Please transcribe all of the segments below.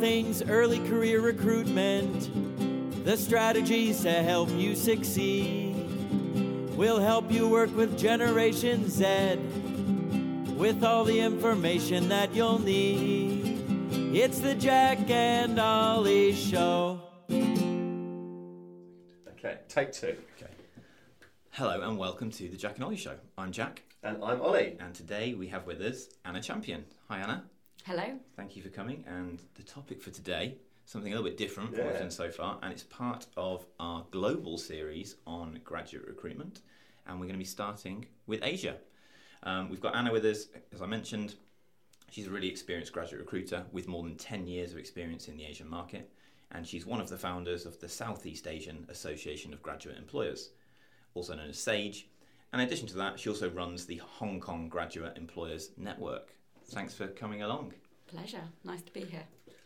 things early career recruitment, the strategies to help you succeed. We'll help you work with Generation Z with all the information that you'll need. It's the Jack and Ollie Show. Okay, take two. Okay. Hello and welcome to the Jack and Ollie Show. I'm Jack, And I'm Ollie. and today we have with us Anna Champion. Hi, Anna. Hello. Thank you for coming. And the topic for today, something a little bit different from what we've done so far, and it's part of our global series on graduate recruitment. And we're going to be starting with Asia. Um, we've got Anna with us, as I mentioned. She's a really experienced graduate recruiter with more than 10 years of experience in the Asian market, and she's one of the founders of the Southeast Asian Association of Graduate Employers, also known as SAGE. And in addition to that, she also runs the Hong Kong Graduate Employers Network. Thanks for coming along. Pleasure. Nice to be here.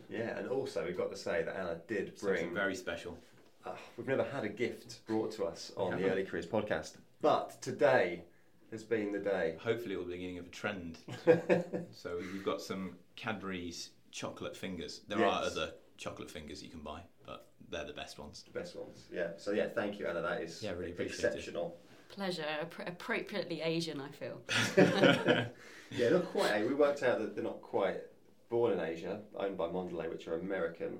Yeah, and also we've got to say that Anna did Something bring. very special. Uh, we've never had a gift brought to us on the. Early Careers podcast, but today has been the day. Hopefully, it will be the beginning of a trend. so we've got some Cadbury's chocolate fingers. There are other chocolate fingers you can buy, but they're the best ones. The best ones. Yeah. So yeah, thank you, Anna. That is Yeah, really appreciate it. exceptional. Pleasure. Appro- appropriately Asian, I feel. yeah, not quite. We worked out that they're not quite born in Asia, owned by Mondelez, which are American,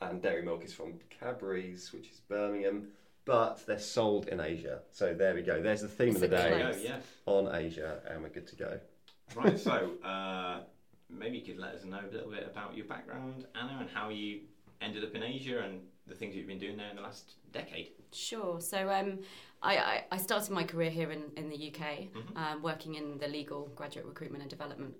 and Dairy Milk is from Cadbury's, which is Birmingham. But they're sold in Asia. So there we go. There's the theme of the It's a day close. Oh, yeah. on Asia, and we're good to go. Right, so uh, maybe you could let us know a little bit about your background, Anna, and how you ended up in Asia and the things you've been doing there in the last decade. Sure. So um, I, I, started my career here in, in the UK, Mhm. um, working in the legal graduate recruitment and development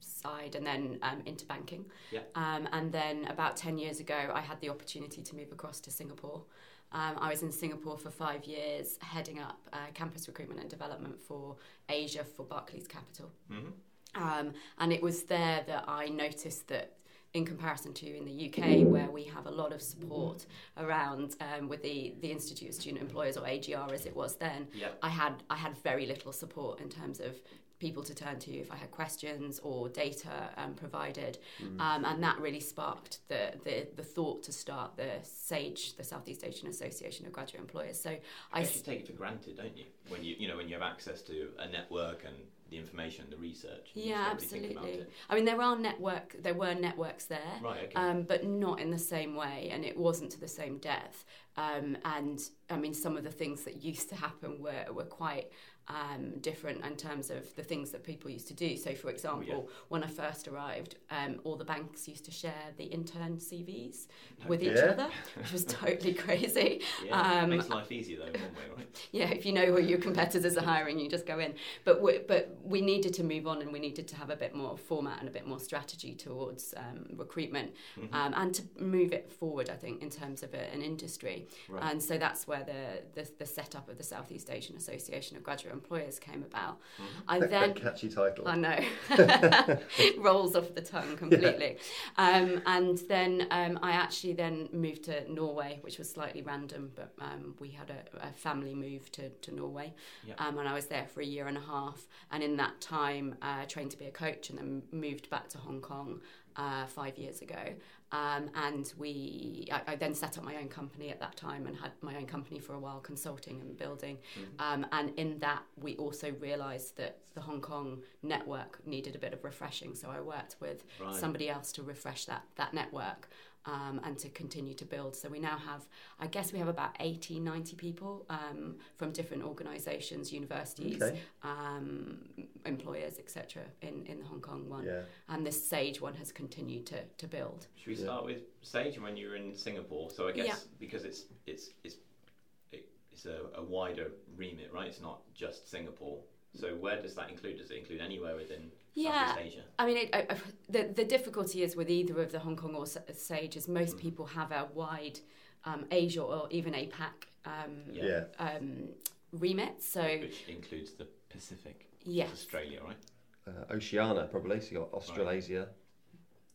side and then um, into banking. Yeah. Um, and then about 10 years ago, I had the opportunity to move across to Singapore. Um, I was in Singapore for five years, heading up uh, campus recruitment and development for Asia for Barclays Capital. Mm-hmm. Um, and it was there that I noticed that, in comparison to in the UK, where we have a lot of support around um, with the, the Institute of Student Employers or AGR as it was then, Yeah. I had I had very little support in terms of people to turn to if I had questions or data um, provided, um, and that really sparked the, the the thought to start the SAGE, the Southeast Asian Association of Graduate Employers. So I I s- actually take it for granted, don't you? When you you know when you have access to a network and the information, the research. Yeah, just don't really think about absolutely. I mean, there are network, there were networks there, Right. Okay. um, but not in the same way, and it wasn't to the same depth. Um, and I mean, some of the things that used to happen were were quite um, different in terms of the things that people used to do. So, for example, when I first arrived, um, all the banks used to share the intern CVs with each Yeah. other, which was totally crazy. yeah. um, makes life easier though, in one way, right? yeah, if you know who your competitors are hiring, you just go in. But we, but we needed to move on, and we needed to have a bit more format and a bit more strategy towards um, recruitment, Mm-hmm. um, and to move it forward. I think in terms of a, an industry, Right. and so that's where the, the the setup of the Southeast Asian Association of Graduate Employers came about. Mm-hmm. I then catchy title. I know. it rolls off the tongue completely. Um, and then um, I actually then moved to Norway, which was slightly random, but um, we had a, a family move to, to Norway. Yeah. Um, and I was there for a year and a half. And in that time, uh, trained to be a coach and then moved back to Hong Kong uh, five years ago. Um, and we, I, I then set up my own company at that time and had my own company for a while, consulting and building. Um, and in that, we also realised that the Hong Kong network needed a bit of refreshing. So I worked with Right. somebody else to refresh that that network. Um, and to continue to build. So we now have, I guess we have about 80, 90 people um, from different organisations, universities, Okay. um, employers, etc. in, in the Hong Kong one. Yeah. And this Sage one has continued to, to build. Should we Yeah. start with Sage when you were in Singapore? So I guess Yeah. because it's it's it's it's a, a wider remit, right? It's not just Singapore. So where does that include? Does it include anywhere within Yeah. Asia? I mean, it, I, I- the the difficulty is with either of the Hong Kong or S- Sage is most people have a wide um, Asia or even APAC um, Yeah. Yeah. um, remit. So Which includes the Pacific, yes, Australia, right? Uh, Oceania, probably. So you got Australasia,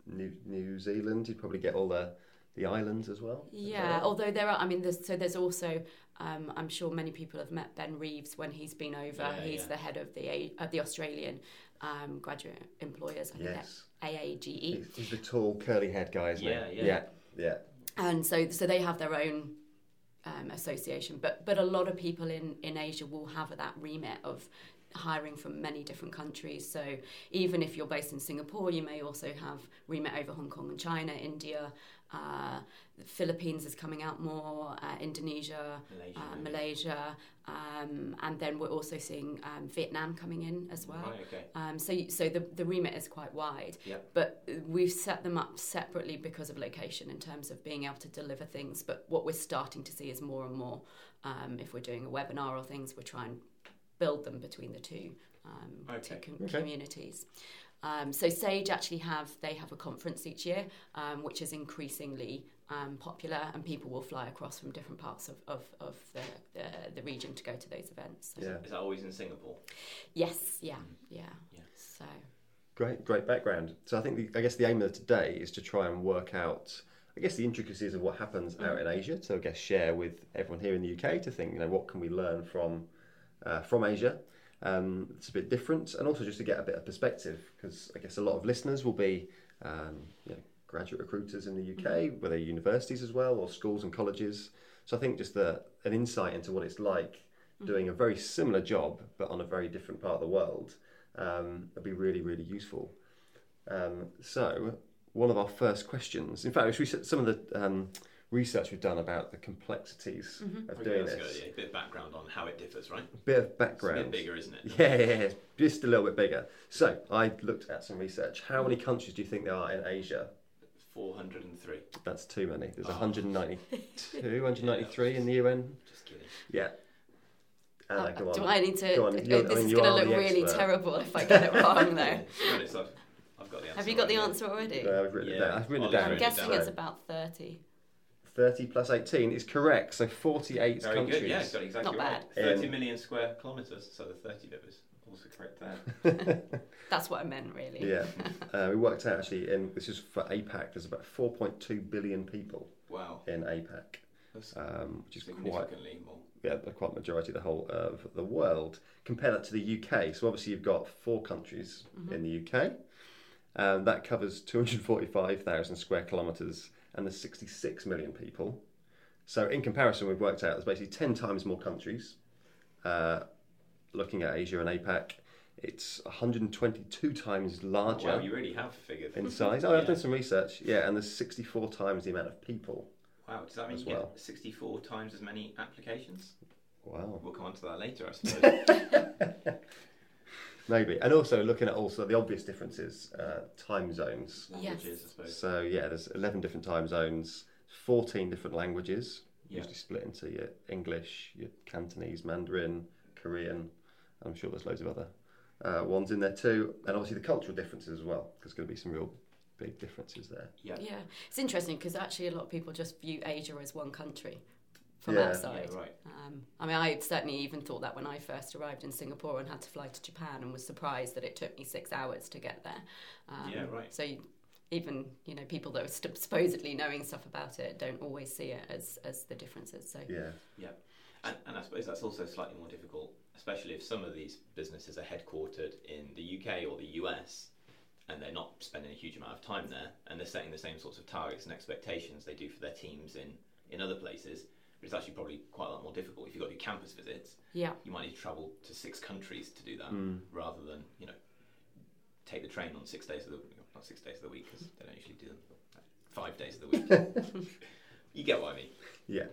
New New Zealand. You'd probably get all the the islands as well. Yeah, although there are, I mean, there's, so there's also, um, I'm sure many people have met Ben Reeves when he's been over. Yeah, he's yeah. the head of the A- of the Australian um, graduate employers. I think Yes. AAGE. He's, he's the tall, curly head guy, isn't Yeah, he? yeah. yeah, yeah. and so so they have their own um, association but but a lot of people in in Asia will have that remit of hiring from many different countries so even if you're based in Singapore you may also have remit over Hong Kong and China India uh, the Philippines is coming out more uh, Indonesia Malaysia, uh. Malaysia um, and then we're also seeing um, Vietnam coming in as well Right, okay. um, so, so the, the remit is quite wide, Yep. but we've set them up separately because of location in terms of being able to deliver things. But what we're starting to see is more and more. Um, if we're doing a webinar or things, we're trying to build them between the two, um, two Okay. com- Okay. communities. Um, so Sage actually have they have a conference each year, um, which is increasingly um, popular, and people will fly across from different parts of, of, of the, the, the region to go to those events. So, Yeah. Is that always in Singapore? Yes, yeah, yeah. Yeah. So. Great, great background. So I think the, I guess the aim of today is to try and work out, I guess, the intricacies of what happens out in Asia. So I guess share with everyone here in the UK to think, you know, what can we learn from uh, from Asia? Um, it's a bit different, and also just to get a bit of perspective, because I guess a lot of listeners will be, um, you know, graduate recruiters in the UK, whether universities as well or schools and colleges. So I think just the, an insight into what it's like doing a very similar job but on a very different part of the world um, would be really, really useful. Um, so, one of our first questions, in fact, some of the um, research we've done about the complexities of Okay, doing this. go, yeah, a bit of background on how it differs, right? A bit of It's a background. bit bigger, isn't it? Yeah, yeah, yeah, just a little bit bigger. So, I looked at some research. How many countries do you think there are in Asia? 403. That's too many. There's Oh. 192, 193 in the UN. Just kidding. Yeah. Anna, Uh, go on. do I need to? Go on, uh, you're- I this mean, is going to look really expert. terrible if I get it wrong, though. To be honest, I've, I've got the answer. Have you got the answer already? I've written it down. I've written I'll it down. I'm guessing down. it's about 30. 30 plus 18 is correct. So 48 Very countries. good, yeah, got it exactly Not right. bad. 30 Um, million square kilometres, so the 30 bit was also correct there. That's what I meant, really. Yeah. Uh, we worked out actually, and this is for APAC, there's about 4.2 billion people Wow. in APAC, That's um, which is quite, significantly more. yeah, the quite majority of the whole of the world. Compare that to the UK. So obviously you've got four countries in the UK. Um, that covers 245,000 square kilometres and there's 66 million people. So in comparison, we've worked out there's basically 10 times more countries. Uh, looking at Asia and APAC, it's 122 times larger Wow, you really have figured. in size. Oh, I've done some research. Yeah, and there's 64 times the amount of people. Wow, does that mean you well. get 64 times as many applications? Wow. We'll come on to that later, I suppose. Maybe. And also looking at also the obvious differences, uh, time zones. Languages, I suppose. So yeah, there's 11 different time zones, 14 different languages, Yeah. usually split into your English, your Cantonese, Mandarin, Korean. I'm sure there's loads of other uh, ones in there too. And obviously the cultural differences as well. There's going to be some real big differences there. Yeah. Yeah. It's interesting because actually a lot of people just view Asia as one country from Yeah. outside. Yeah, right. Um, I mean, I certainly even thought that when I first arrived in Singapore and had to fly to Japan and was surprised that it took me six hours to get there. Um, Yeah, right. So you, even you know people that are st- supposedly knowing stuff about it don't always see it as as the differences. So Yeah. And, and I suppose that's also slightly more difficult, especially if some of these businesses are headquartered in the UK or the US and they're not spending a huge amount of time there and they're setting the same sorts of targets and expectations they do for their teams in, in other places. But it's actually probably quite a lot more difficult. If you've got to do campus visits, yeah, you might need to travel to six countries to do that Mm. rather than, you know, take the train on six days of the not six days of the week because they don't usually do them five days of the week. you get what I mean. Yeah.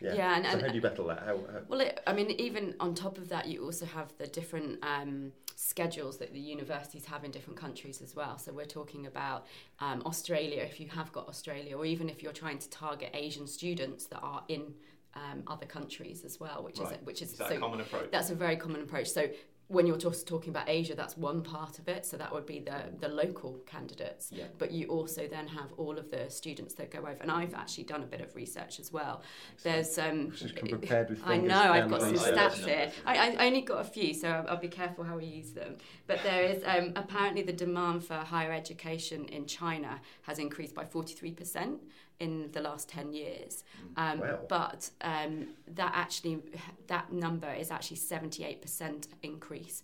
Yeah. Yeah, and- so and- how do you battle that? How, how, Well, it, I mean, even on top of that, you also have the different um, schedules that the universities have in different countries as well. So we're talking about um, Australia, if you have got Australia, or even if you're trying to target Asian students that are in um, other countries as well, which Right. is which is, Is that so a common approach? that's a very common approach. So when you're just talking about Asia, that's one part of it. So that would be the the local candidates. Yeah. But you also then have all of the students that go over, and I've actually done a bit of research as well. There's um, prepared with I know I've got some stats here. I, I only got a few, so I'll, I'll be careful how we use them. But there is um, apparently the demand for higher education in China has increased by forty three percent in the last ten years. Um, Wow. But um, that actually that number is actually seventy eight percent increase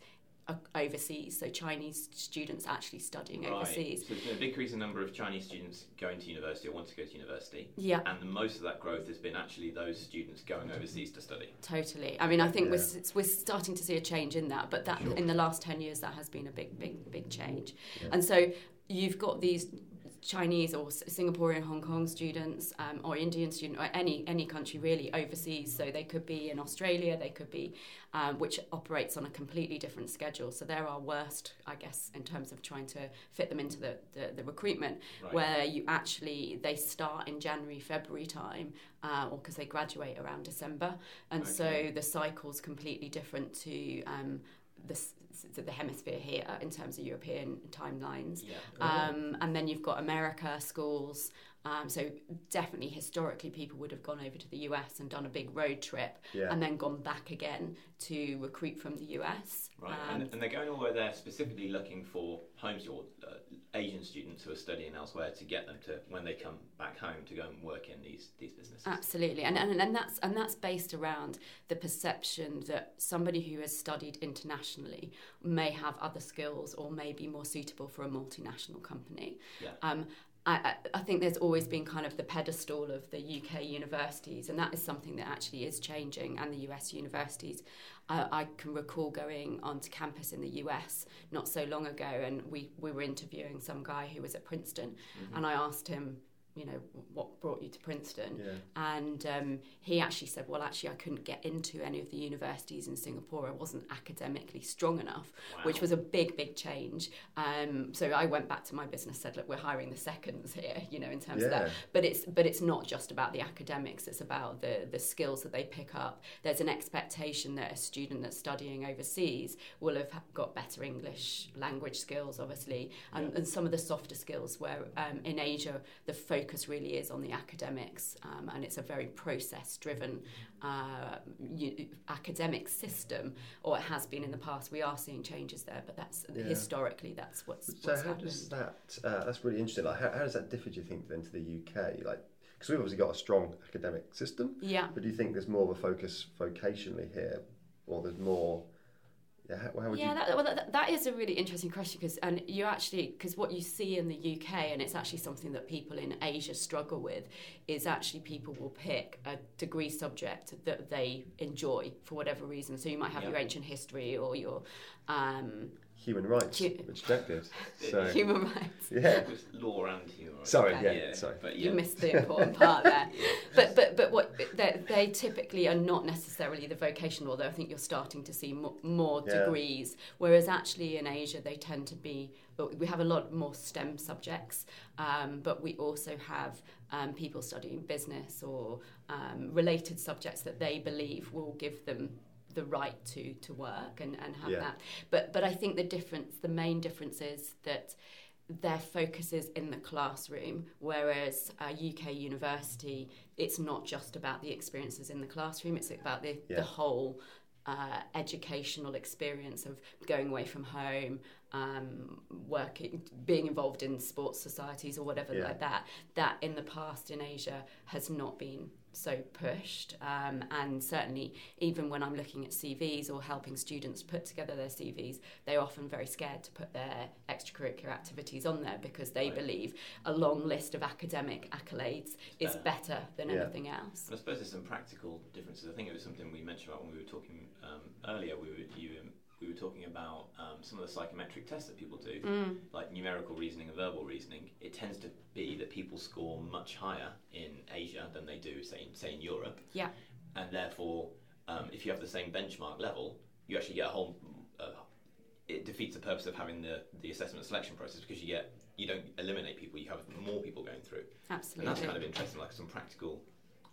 uh, overseas, so Chinese students actually studying Right. overseas. So there's been a decrease in number of Chinese students going to university or want to go to university. Yeah. And the most of that growth has been actually those students going overseas to study. Totally. I mean, I think we're, we're starting to see a change in that, but that Sure. in the last 10 years, that has been a big, big, big change. And so you've got these Chinese or Singaporean, Hong Kong students um, or Indian student or any any country really overseas. So they could be in Australia, they could be, um, which operates on a completely different schedule. So they're our worst, I guess, in terms of trying to fit them into the, the, the recruitment, Right. where you actually they start in January, February time, uh, or because they graduate around December, and Okay. so the cycle's completely different to. Um, the, s- s- the hemisphere here in terms of European timelines. Yeah. Um, and then you've got America schools. Um, so definitely historically people would have gone over to the US and done a big road trip Yeah. and then gone back again to recruit from the US. Right, Um, and, and they're going all the way there specifically looking for homes or uh, Asian students who are studying elsewhere to get them to when they come back home to go and work in these these businesses. Absolutely, and, and and that's and that's based around the perception that somebody who has studied internationally may have other skills or may be more suitable for a multinational company. Yeah. Um, I, I think there's always been kind of the pedestal of the UK universities, and that is something that actually is changing. And the US universities, uh, I can recall going onto campus in the US not so long ago, and we, we were interviewing some guy who was at Princeton, and I asked him, you know, what brought you to Princeton? Yeah. And um, he actually said, well, actually, I couldn't get into any of the universities in Singapore. I wasn't academically strong enough, which was a big, big change. Um, so I went back to my business, said, look, we're hiring the seconds here, you know, in terms of that. But it's but it's not just about the academics. It's about the the skills that they pick up. There's an expectation that a student that's studying overseas will have got better English language skills, obviously, and, and some of the softer skills. Where um, in Asia, the focus really is on the academics, um, and it's a very process-driven uh, academic system, or it has been in the past. We are seeing changes there, but that's Yeah. historically that's what's, So what's how happened. does that? Uh, that's really interesting. Like, how, how does that differ? Do you think then to the UK? Like, because we've obviously got a strong academic system, Yeah. but do you think there's more of a focus vocationally here, or there's more? Yeah, how, how would yeah, you? that, well, that, that is a really interesting question because, and you actually, because what you see in the UK, and it's actually something that people in Asia struggle with, is actually people will pick a degree subject that they enjoy for whatever reason. So you might have Yeah. your ancient history or your um, Human rights, Hu- which Jack did. So human rights. yeah, It was law and humour. right? Sorry, yeah, sorry. But You missed the important part there. But but but what they, they typically are not necessarily the vocational. Although I think you're starting to see more, more Yeah. degrees, whereas actually in Asia they tend to be. We have a lot more STEM subjects, um, but we also have um, people studying business or um, related subjects that they believe will give them the right to to work and, and have Yeah. that. But but I think the difference, the main difference is that their focus is in the classroom, whereas a UK university, it's not just about the experiences in the classroom, it's about the, Yeah. the whole uh, educational experience of going away from home, um, working, being involved in sports societies or whatever Yeah. like that. That in the past in Asia has not been so pushed, um, and certainly even when I'm looking at CVs or helping students put together their CVs, they're often very scared to put their extracurricular activities on there because they Right. believe a long list of academic accolades is better. better than Yeah. anything else. And I suppose there's some practical differences. I think it was something we mentioned about when we were talking um, earlier. We were you, we were talking about um, some of the psychometric tests that people do, Mm. like numerical reasoning and verbal reasoning. It tends to be that people score much higher in Asia than they do, say, in, say in Europe. Yeah. And therefore, um, if you have the same benchmark level, you actually get a whole. Uh, it defeats the purpose of having the, the assessment selection process because you get you don't eliminate people, you have more people going through. Absolutely. And that's kind of interesting, like some practical.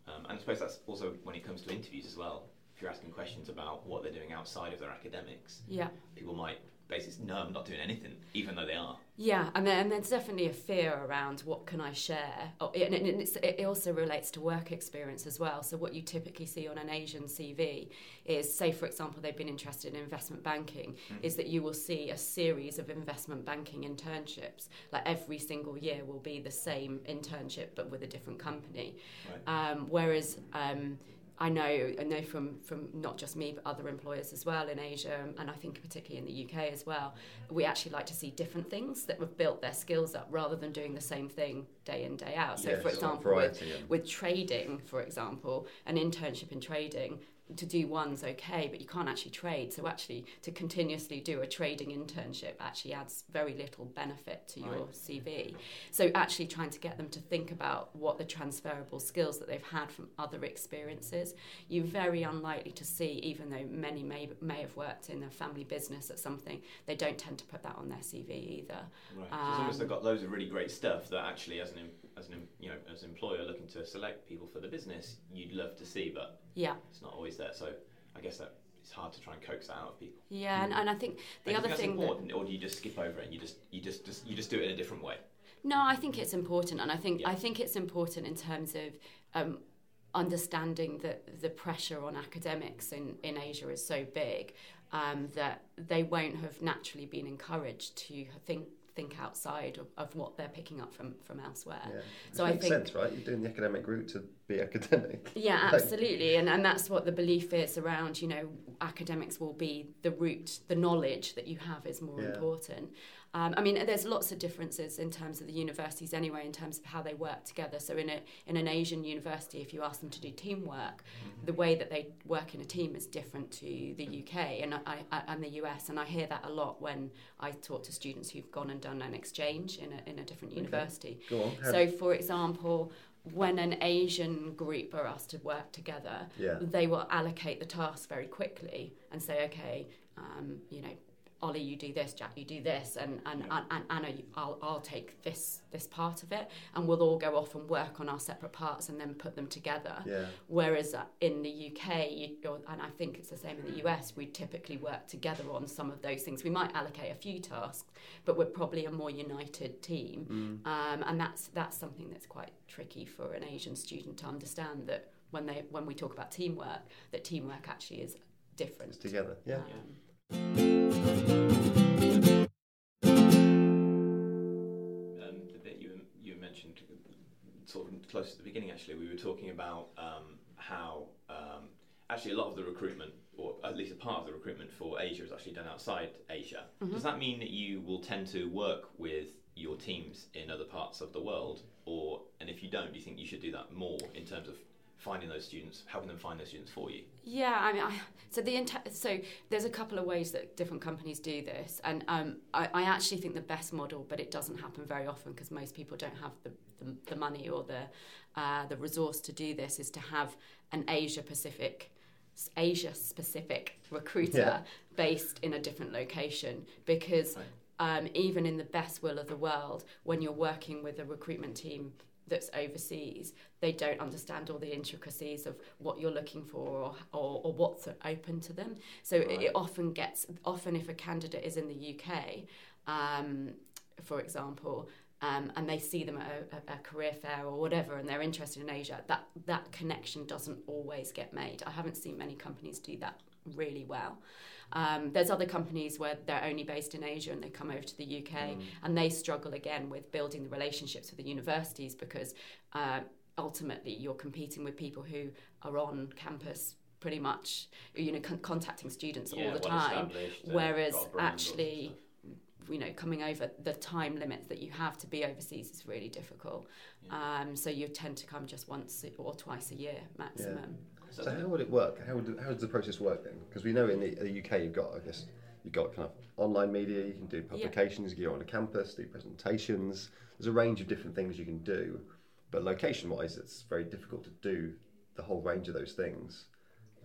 Um, and I suppose that's also when it comes to interviews as well. If you're asking questions about what they're doing outside of their academics, yeah. people might basically say, no, I'm not doing anything, even though they are. Yeah, and, then, and there's definitely a fear around what can I share. Oh, and it, it's, it also relates to work experience as well. So what you typically see on an Asian CV is, say for example, they've been interested in investment banking, is that you will see a series of investment banking internships. Like every single year will be the same internship but with a different company. Right. Um, whereas um, I know I know from from not just me but other employers as well in Asia and I think particularly in the UK as well we actually like to see different things that have built their skills up rather than doing the same thing day in day out. So Yes, for example with, with trading for example an internship in trading to do one's okay but you can't actually trade so actually to continuously do a trading internship actually adds very little benefit to your Right. CV so actually trying to get them to think about what the transferable skills that they've had from other experiences. You're very unlikely to see, even though many may, may have worked in a family business at something, they don't tend to put that on their CV either. Right. So as long as Um, they've got loads of really great stuff that actually, as an as an you know as an employer looking to select people for the business, you'd love to see, but Yeah, it's not always there. So I guess that it's hard to try and coax that out of people. yeah, and, and I think the other think thing that or do you just skip over it and you just you just, just you just do it in a different way? No, I think it's important, and I think Yeah. I think it's important in terms of um, understanding that the pressure on academics in, in Asia is so big um, that they won't have naturally been encouraged to think think outside of, of what they're picking up from from elsewhere. Yeah. So I think sense, right? You're doing the academic route to be academic. Yeah, absolutely. And, and that's what the belief is around, you know, academics will be the route. the knowledge that you have is more Yeah. important. Um, I mean, there's lots of differences in terms of the universities anyway, in terms of how they work together. So in a in an Asian university, if you ask them to do teamwork, the way that they work in a team is different to the UK and I, I, and the US. And I hear that a lot when I talk to students who've gone and done an exchange in a, in a different university. How- So, for example, when an Asian group are asked to work together, Yeah. they will allocate the tasks very quickly and say, okay, um, you know, Ollie, you do this, Jack, you do this, and and, and, and Anna, you, I'll I'll take this this part of it, and we'll all go off and work on our separate parts and then put them together. Yeah. Whereas uh, in the UK, you, and I think it's the same in the US, we typically work together on some of those things. We might allocate a few tasks, but we're probably a more united team, um, and that's that's something that's quite tricky for an Asian student to understand that when they when we talk about teamwork, that teamwork actually is different. It's together. Yeah. Um, Um, the bit you you mentioned, sort of close to the beginning, actually, we were talking about um, how um, actually a lot of the recruitment, or at least a part of the recruitment for Asia, is actually done outside Asia. Does that mean that you will tend to work with your teams in other parts of the world, or and if you don't, do you think you should do that more in terms of finding those students, helping them find those students for you? Yeah, I mean, I, so the inter- so there's a couple of ways that different companies do this, and um, I, I actually think the best model, but it doesn't happen very often because most people don't have the, the, the money or the uh, the resource to do this, is to have an Asia Pacific. Asia specific recruiter Yeah. based in a different location because um, even in the best will of the world, when you're working with a recruitment team that's overseas, they don't understand all the intricacies of what you're looking for or, or, or what's open to them. So it, it often gets, often if a candidate is in the UK, um, for example, um, and they see them at a, a, a career fair or whatever, and they're interested in Asia, that that connection doesn't always get made. I haven't seen many companies do that really well. Um, there's other companies where they're only based in Asia and they come over to the UK and they struggle again with building the relationships with the universities because uh, ultimately you're competing with people who are on campus pretty much, you know, con- contacting students all the well time. Whereas got a brand or actually, you know, coming over the time limits that you have to be overseas is really difficult. Um, so you tend to come just once or twice a year maximum. So So how would it work? How would how does the process work then? Because we know in the, the UK you've got I guess you've got kind of online media. You can do publications. You can go on a campus, do presentations. There's a range of different things you can do, but location-wise, it's very difficult to do the whole range of those things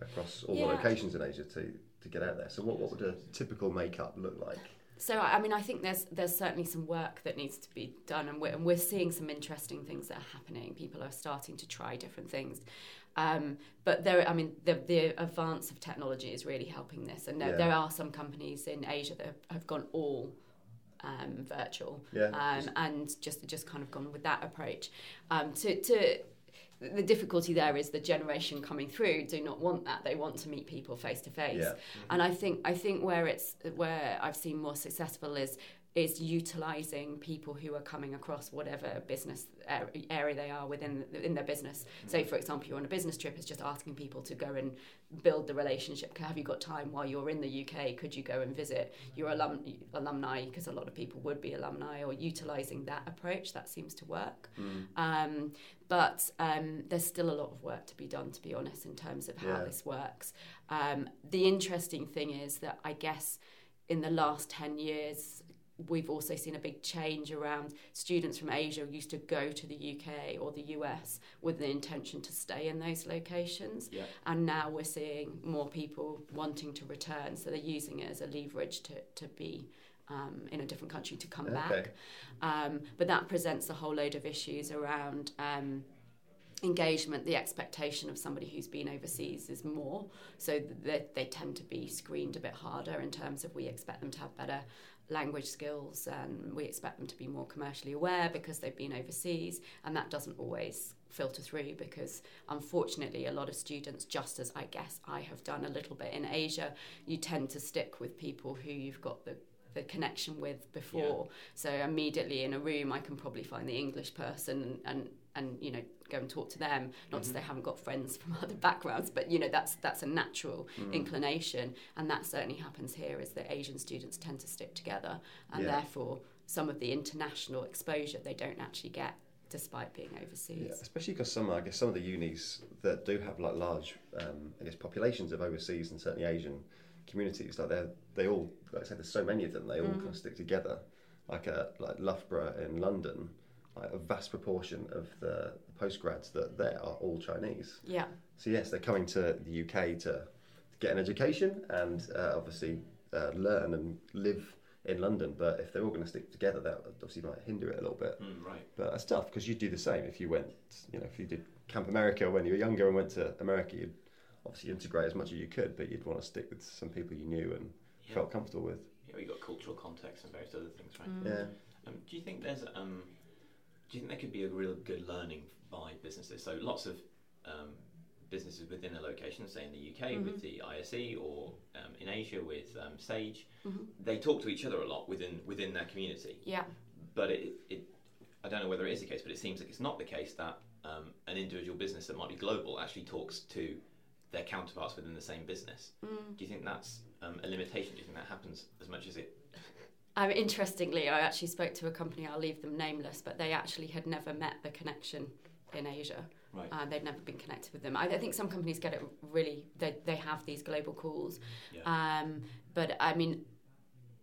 across all Yeah. the locations in Asia to to get out there. So what, what would a typical makeup look like? So I mean, I think there's there's certainly some work that needs to be done, and we're, and we're seeing some interesting things that are happening. People are starting to try different things, um, but there, I mean, the the advance of technology is really helping this, and there, Yeah. there are some companies in Asia that have, have gone all. Um, virtual Yeah, um, just- and just just kind of gone with that approach um, to to the difficulty there is the generation coming through do not want that. They want to meet people face to face. And I think I think where it's where I've seen more successful is is utilizing people who are coming across whatever business area they are within in their business. So, for example, you're on a business trip, it's just asking people to go and build the relationship. Have you got time while you're in the UK? Could you go and visit your alum- alumni? Because a lot of people would be alumni, or utilizing that approach. That seems to work. Um, but um, there's still a lot of work to be done, to be honest, in terms of how Yeah. this works. Um, the interesting thing is that I guess in the last 10 years, we've also seen a big change around students from Asia used to go to the UK or the US with the intention to stay in those locations. Yeah. And now we're seeing more people wanting to return. So they're using it as a leverage to, to be um, in a different country to come Okay. back. Um, but that presents a whole load of issues around. Um, engagement the expectation of somebody who's been overseas is more so they, they tend to be screened a bit harder in terms of we expect them to have better language skills and we expect them to be more commercially aware because they've been overseas and that doesn't always filter through because unfortunately a lot of students just as I guess I have done a little bit in Asia you tend to stick with people who you've got the the connection with before. So immediately in a room I can probably find the English person and and, and you know go and talk to them. Not to say mm-hmm. I haven't got friends from other backgrounds but you know that's that's a natural mm. inclination and that certainly happens here is that Asian students tend to stick together and Yeah. therefore some of the international exposure they don't actually get despite being overseas. Yeah, especially because some, I guess, some of the unis that do have like large, um, I guess, populations of overseas and certainly Asian communities, like they they all, like I said, there's so many of them, they all mm. kind of stick together. Like a like Loughborough in London, like a vast proportion of the postgrads that there are all Chinese. yeah So yes, they're coming to the UK to get an education and uh, obviously uh, learn and live in London. But if they're all going to stick together, that obviously might hinder it a little bit. Mm, right. But that's tough because you'd do the same if you went, you know, if you did Camp America when you were younger and went to America, you'd obviously integrate as much as you could, but you'd want to stick with some people you knew and Yeah. felt comfortable with. Yeah, we got cultural context and various other things, right? Yeah. Um, do you think there's um, do you think there could be a real good learning by businesses? So lots of um, businesses within a location, say in the UK with the ISE or um, in Asia with um, Sage, they talk to each other a lot within within their community. yeah But it, it, I don't know whether it is the case, but it seems like it's not the case that um, an individual business that might be global actually talks to their counterparts within the same business. Do you think that's um, a limitation? Do you think that happens as much as it? Um, interestingly, I actually spoke to a company, I'll leave them nameless, but they actually had never met the connection in Asia. Right. Uh, they'd never been connected with them. I, I think some companies get it really, they, they have these global calls. Yeah. Um, but I mean,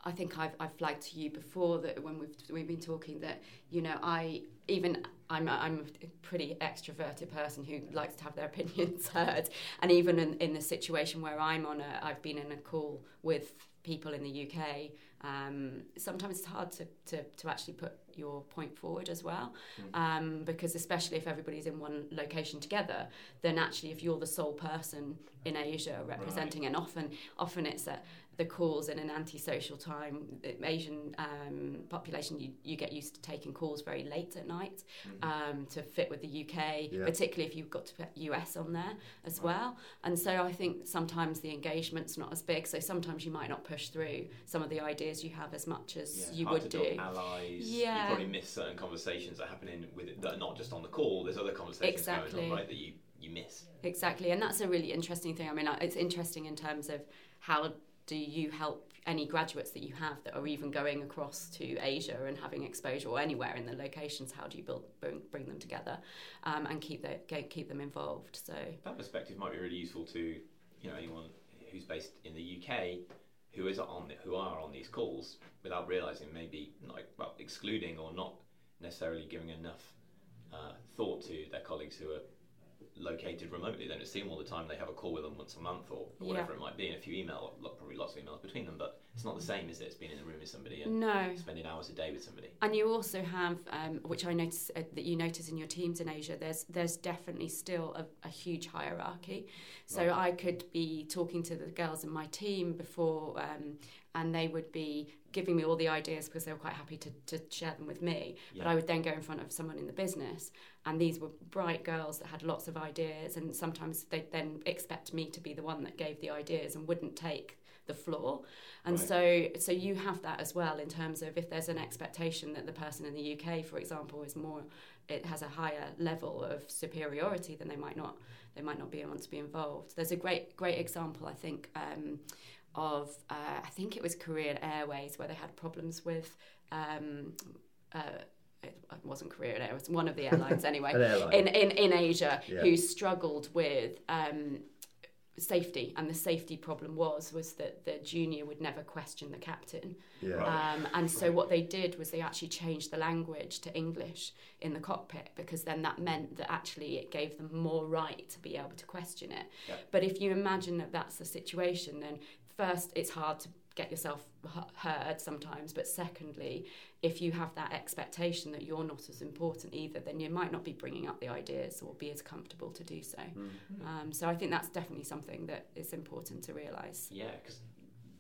I think I've, I've flagged to you before that when we've, we've been talking that, you know, I even, I'm a, I'm a pretty extroverted person who likes to have their opinions heard. And even in, in the situation where I'm on a, I've been in a call with people in the UK, um, sometimes it's hard to, to, to actually put your point forward as well. Um, because especially if everybody's in one location together, then actually if you're the sole person in Asia representing, and often often it's at the calls in an antisocial time. The Asian um, population, you, you get used to taking calls very late at night um, to fit with the UK, Yeah. particularly if you've got to put US on there as well. And so I think sometimes the engagement's not as big, so sometimes you might not push through some of the ideas you have as much as Yeah, you would do. Allies. Yeah. You probably miss certain conversations that are happening with it, that are not just on the call. There's other conversations going Exactly. on, right? That you you miss. Exactly, and that's a really interesting thing. I mean, uh, it's interesting in terms of how do you help any graduates that you have that are even going across to Asia and having exposure or anywhere in the locations? How do you build bring, bring them together um, and keep the, keep them involved? So That perspective might be really useful to you know anyone who's based in the UK who is on who are on these calls without realizing maybe like well excluding or not necessarily giving enough uh, thought to their colleagues who are located remotely. They don't see them all the time. They have a call with them once a month or, or whatever Yeah. it might be, and a few email, probably lots of emails between them. But it's not the same, is it? It's being in a room with somebody and no, spending hours a day with somebody. And you also have, um, which I notice uh, that you notice in your teams in Asia, there's there's definitely still a, a huge hierarchy. So Right. I could be talking to the girls in my team before, um, and they would be giving me all the ideas because they were quite happy to, to share them with me. But I would then go in front of someone in the business, and these were bright girls that had lots of ideas, and sometimes they'd then expect me to be the one that gave the ideas and wouldn't take the floor. And Right. so so you have that as well in terms of if there's an expectation that the person in the UK, for example, is more it has a higher level of superiority, then they might not they might not be able to be involved. There's a great great example I think um, of uh, I think it was Korean Airways where they had problems with. Um, uh, it wasn't Korean Air, it was one of the airlines anyway airline. in, in, in Asia Yeah. who struggled with um, safety and the safety problem was was that the junior would never question the captain yeah. Right. um, and so what they did was they actually changed the language to English in the cockpit because then that meant that actually it gave them more right to be able to question it. Yeah. But if you imagine that that's the situation, then first it's hard to get yourself heard sometimes, but secondly, if you have that expectation that you're not as important either, then you might not be bringing up the ideas or be as comfortable to do so. Um, so I think that's definitely something that is important to realise. Yeah, because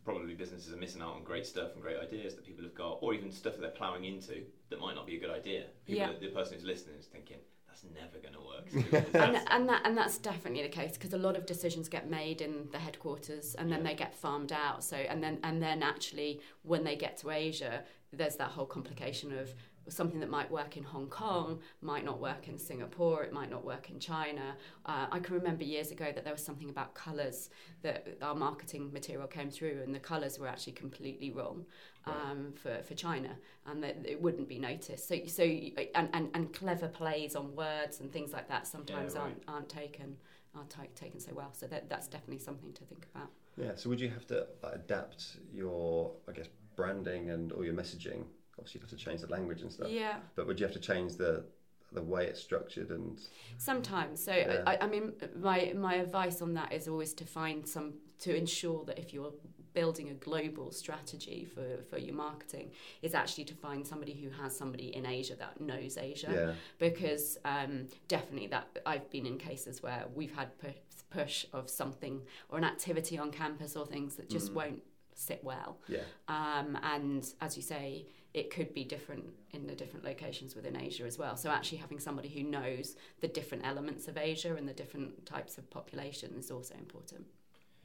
probably businesses are missing out on great stuff and great ideas that people have got, or even stuff that they're ploughing into that might not be a good idea. People, Yeah. The person who's listening is thinking, that's never going to work. And, that's- and that and that's definitely the case because a lot of decisions get made in the headquarters and then Yeah. they get farmed out so and then and then actually when they get to Asia there's that whole complication of something that might work in Hong Kong might not work in Singapore it might not work in China uh, I can remember years ago that there was something about colours that our marketing material came through and the colours were actually completely wrong um, for, for China and that it wouldn't be noticed so so and, and, and clever plays on words and things like that sometimes right. aren't aren't taken aren't ta- taken so well so that, that's definitely something to think about Yeah. So would you have to adapt your, I guess, branding and all your messaging? Obviously, you'd have to change the language and stuff. yeah But would you have to change the the way it's structured and Sometimes. So Yeah. I, I mean, my my advice on that is always to find some to ensure that if you're building a global strategy for, for your marketing is actually to find somebody who has somebody in Asia that knows Asia. Yeah, because um, definitely that I've been in cases where we've had pu- push of something or an activity on campus or things that just won't sit well. Yeah, um, and as you say, it could be different in the different locations within Asia as well. So actually having somebody who knows the different elements of Asia and the different types of population is also important.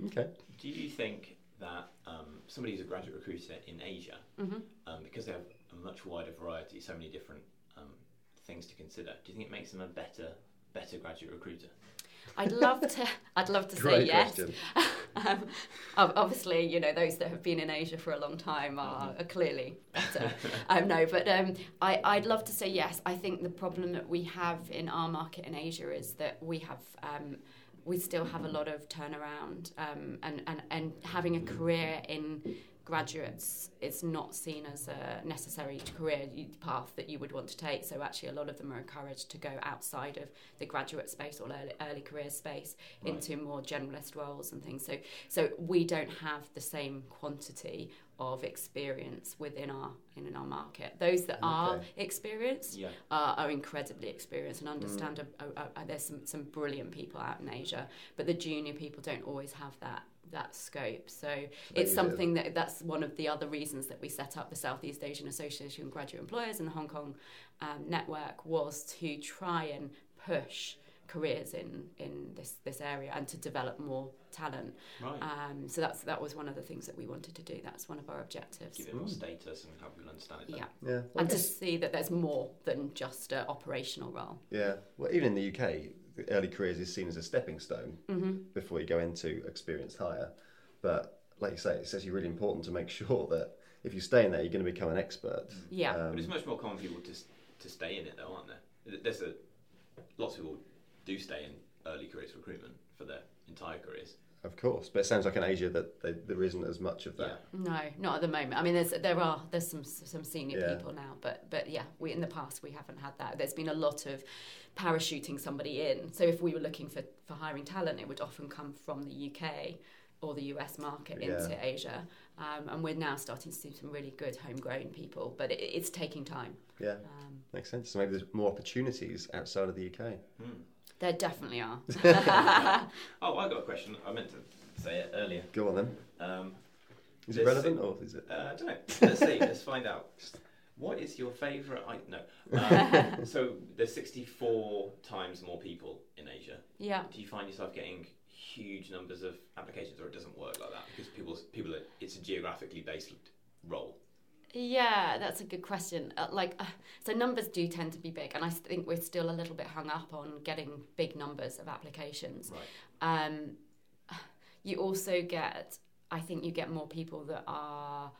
okay, Do you think that um, somebody who's a graduate recruiter in Asia, Mm-hmm. um, because they have a much wider variety, so many different um, things to consider, do you think it makes them a better better graduate recruiter? I'd love to. I'd love to say great yes. um, obviously, you know those that have been in Asia for a long time are, Mm-hmm. are clearly better. um, no, but um, I, I'd love to say yes. I think the problem that we have in our market in Asia is that we have. Um, we still have a lot of turnaround um, and, and, and having a career in graduates it's not seen as a necessary career path that you would want to take. So actually, a lot of them are encouraged to go outside of the graduate space or early, early career space Right. into more generalist roles and things. So so we don't have the same quantity of experience within our in our market. Those that are experienced Yeah. are, are incredibly experienced and mm. understand. A, a, a, there's some, some brilliant people out in Asia, but the junior people don't always have that that scope. So it's something that that's one of the other reasons that we set up the Southeast Asian Association of Graduate Employers and the Hong Kong um, network was to try and push careers in in this this area and to develop more talent. Right. Um, so that's that was one of the things that we wanted to do. That's one of our objectives. Give it more status and help people understand it. Yeah, better. yeah. Well, I and to see that there's more than just an operational role. Yeah, well, even in the UK, the early careers is seen as a stepping stone Mm-hmm. before you go into experienced hire. But like you say, it's actually really important to make sure that if you stay in there, you're going to become an expert. Yeah. Um, But it's much more common for people to to stay in it, though, aren't there? There's a lots of people do stay in early careers recruitment for their entire careers. Of course, but it sounds like in Asia that they, there isn't as much of that. No, not at the moment. I mean, there's there are there's some some senior Yeah. people now, but but yeah, we in the past we haven't had that. There's been a lot of parachuting somebody in. So if we were looking for for hiring talent, it would often come from the UK or the US market into Yeah. Asia, um, and we're now starting to see some really good homegrown people, but it, it's taking time. Yeah, Um, makes sense. So maybe there's more opportunities outside of the UK. Hmm. there definitely are. Oh, I got a question. I meant to say it earlier. Go on then. Um, Is it relevant or is it? uh, I don't know. Let's see. Let's find out. What is your favourite? I no. Um, so there's 64 times more people in Asia. yeah. Do you find yourself getting huge numbers of applications, or it doesn't work like that because people people are, it's a geographically based role. Yeah, that's a good question. Uh, like, uh, so numbers do tend to be big, and I think we're still a little bit hung up on getting big numbers of applications. Right. Um, you also get, I think, you get more people that are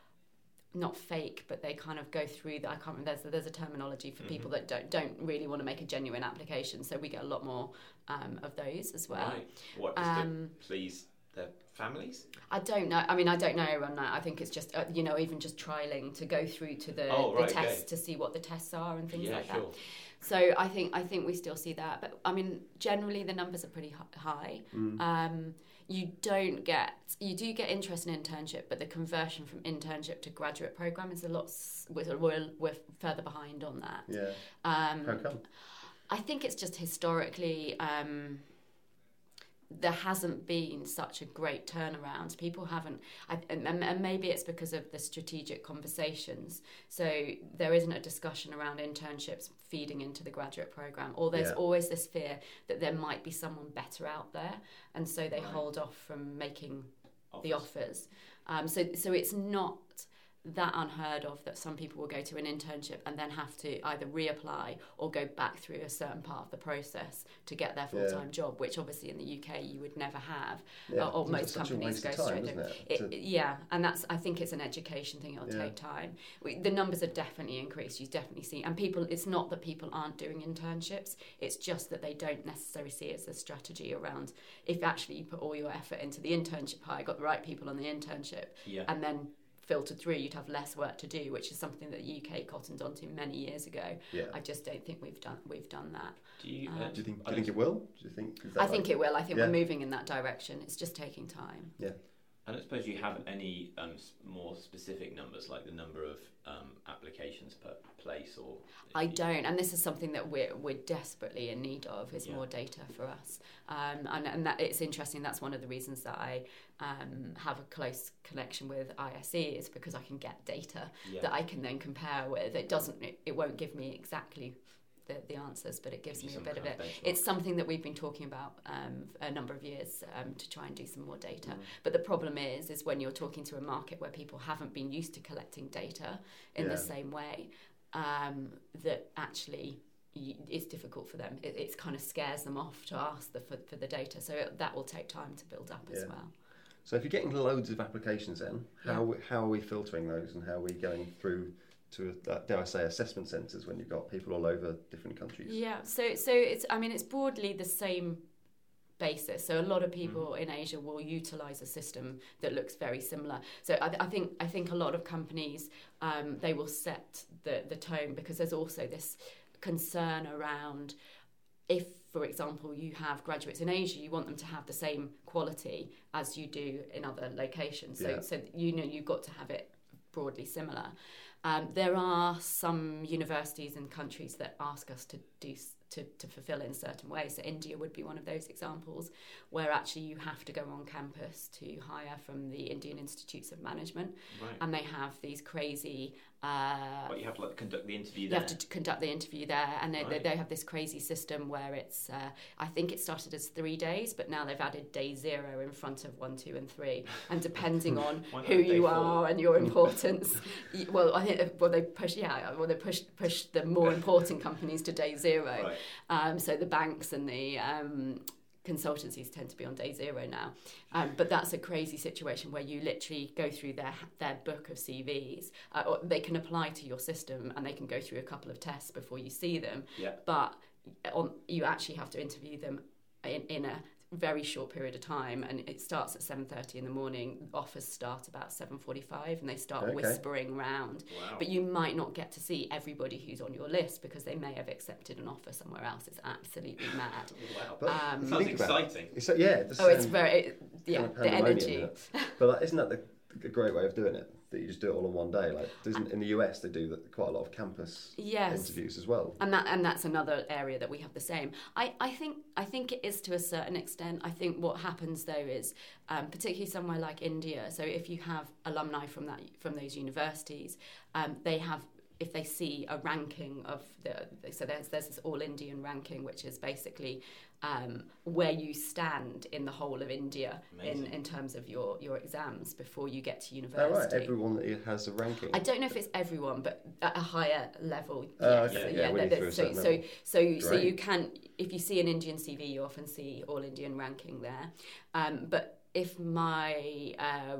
not fake, but they kind of go through that. I can't remember. There's, there's a terminology for people Mm-hmm. that don't don't really want to make a genuine application. So we get a lot more um, of those as well. Right. What Um, please their families? I don't know. I mean, I don't know on that. I think it's just uh, you know even just trialing to go through to the, Oh, the right, okay. tests to see what the tests are and things yeah, like sure. that. So I think I think we still see that, but I mean generally the numbers are pretty hi- high. Um, you don't get you do get interest in internship, but the conversion from internship to graduate program is a lot. We're, we're, we're further behind on that. Yeah. Um, How come? I think it's just historically um, there hasn't been such a great turnaround. People haven't, I, and, and maybe it's because of the strategic conversations. So there isn't a discussion around internships feeding into the graduate program, or there's Yeah. always this fear that there might be someone better out there, and so they Right. hold off from making Offers. the offers. Um, so so it's not that unheard of that some people will go to an internship and then have to either reapply or go back through a certain part of the process to get their full time job, which obviously in the UK you would never have, Yeah. or, or most companies go time, straight isn't in. it? It, yeah, and that's I think it's an education thing. It'll Yeah. take time. We, the numbers are definitely increased. You definitely see, and people. It's not that people aren't doing internships. It's just that they don't necessarily see it as a strategy around. If actually you put all your effort into the internship hire, got the right people on the internship, Yeah. and then filtered through, you'd have less work to do, which is something that the UK cottoned onto many years ago. Yeah. I just don't think we've done we've done that. Do you? Um, uh, Do you think? Do I you think it will? Do you think? is that I think it will. I think Yeah. we're moving in that direction. It's just taking time. I don't suppose you have any um, more specific numbers, like the number of um, applications per place, or I don't, and this is something that we're we're desperately in need of is Yeah. more data for us. Um, and and that it's interesting. That's one of the reasons that I um, have a close connection with ISE is because I can get data Yeah. that I can then compare with. It doesn't. It, it won't give me exactly. The, the answers, but it gives me a bit of it. benchmark. It's something that we've been talking about um, a number of years um, to try and do some more data. Mm. But the problem is, is when you're talking to a market where people haven't been used to collecting data in Yeah. the same way, um, that actually it's difficult for them. It it's kind of scares them off to ask the, for, for the data. So it, that will take time to build up as well. So if you're getting loads of applications, in, how how are we filtering those, and how are we going through to uh, dare I say assessment centres when you've got people all over different countries? Yeah. So so it's I mean it's broadly the same basis. So a lot of people in Asia will utilize a system that looks very similar. So I, I think I think a lot of companies um, they will set the the tone because there's also this concern around if for example you have graduates in Asia you want them to have the same quality as you do in other locations so Yeah. so you know you've got to have it broadly similar um, there are some universities and countries that ask us to do to, to fulfill in certain ways. So India would be one of those examples where actually you have to go on campus to hire from the Indian Institutes of Management, right. and they have these crazy. Uh, But you have to like conduct the interview there. you there. have to conduct the interview there, and they, they, Right. they have this crazy system where it's. Uh, I think it started as three days, but now they've added day zero in front of one, two, and three, and depending on who you four? are and your importance, you, well, I think well they push yeah, well they push push the more important companies to day zero. Right. Um, so the banks and the um, consultancies tend to be on day zero now. Um, but that's a crazy situation where you literally go through their their book of CVs. Uh, or they can apply to your system and they can go through a couple of tests before you see them. Yeah. But on, you actually have to interview them in, in a very short period of time and it starts at 7.30 in the morning offers start about 7.45 and they start Okay. whispering round Wow. but you might not get to see everybody who's on your list because they may have accepted an offer somewhere else. It's absolutely mad. wow. But Um, you Sounds think about it, exciting. It's, yeah, it does Oh, it's very it, yeah. kind of The energy. But like, isn't that the, the great way of doing it? That you just do it all in one day. Like, doesn't in the US they do that, quite a lot of campus Yes. interviews as well. and that and that's another area that we have the same. I, I think I think it is to a certain extent. I think what happens though is um, particularly somewhere like India. So if you have alumni from that from those universities, um, they have if they see a ranking of the so there's there's this all Indian ranking which is basically um, where you stand in the whole of India in, Amazing. in terms of your your exams before you get to Oh, university. right. Everyone that has a ranking. I don't know if it's everyone, but at a higher level, Oh, yes. okay. Yeah, yeah, when that- you're through a so, so, level. so, so you can, if you see an Indian CV, you often see all Indian ranking there. Um, but if my uh,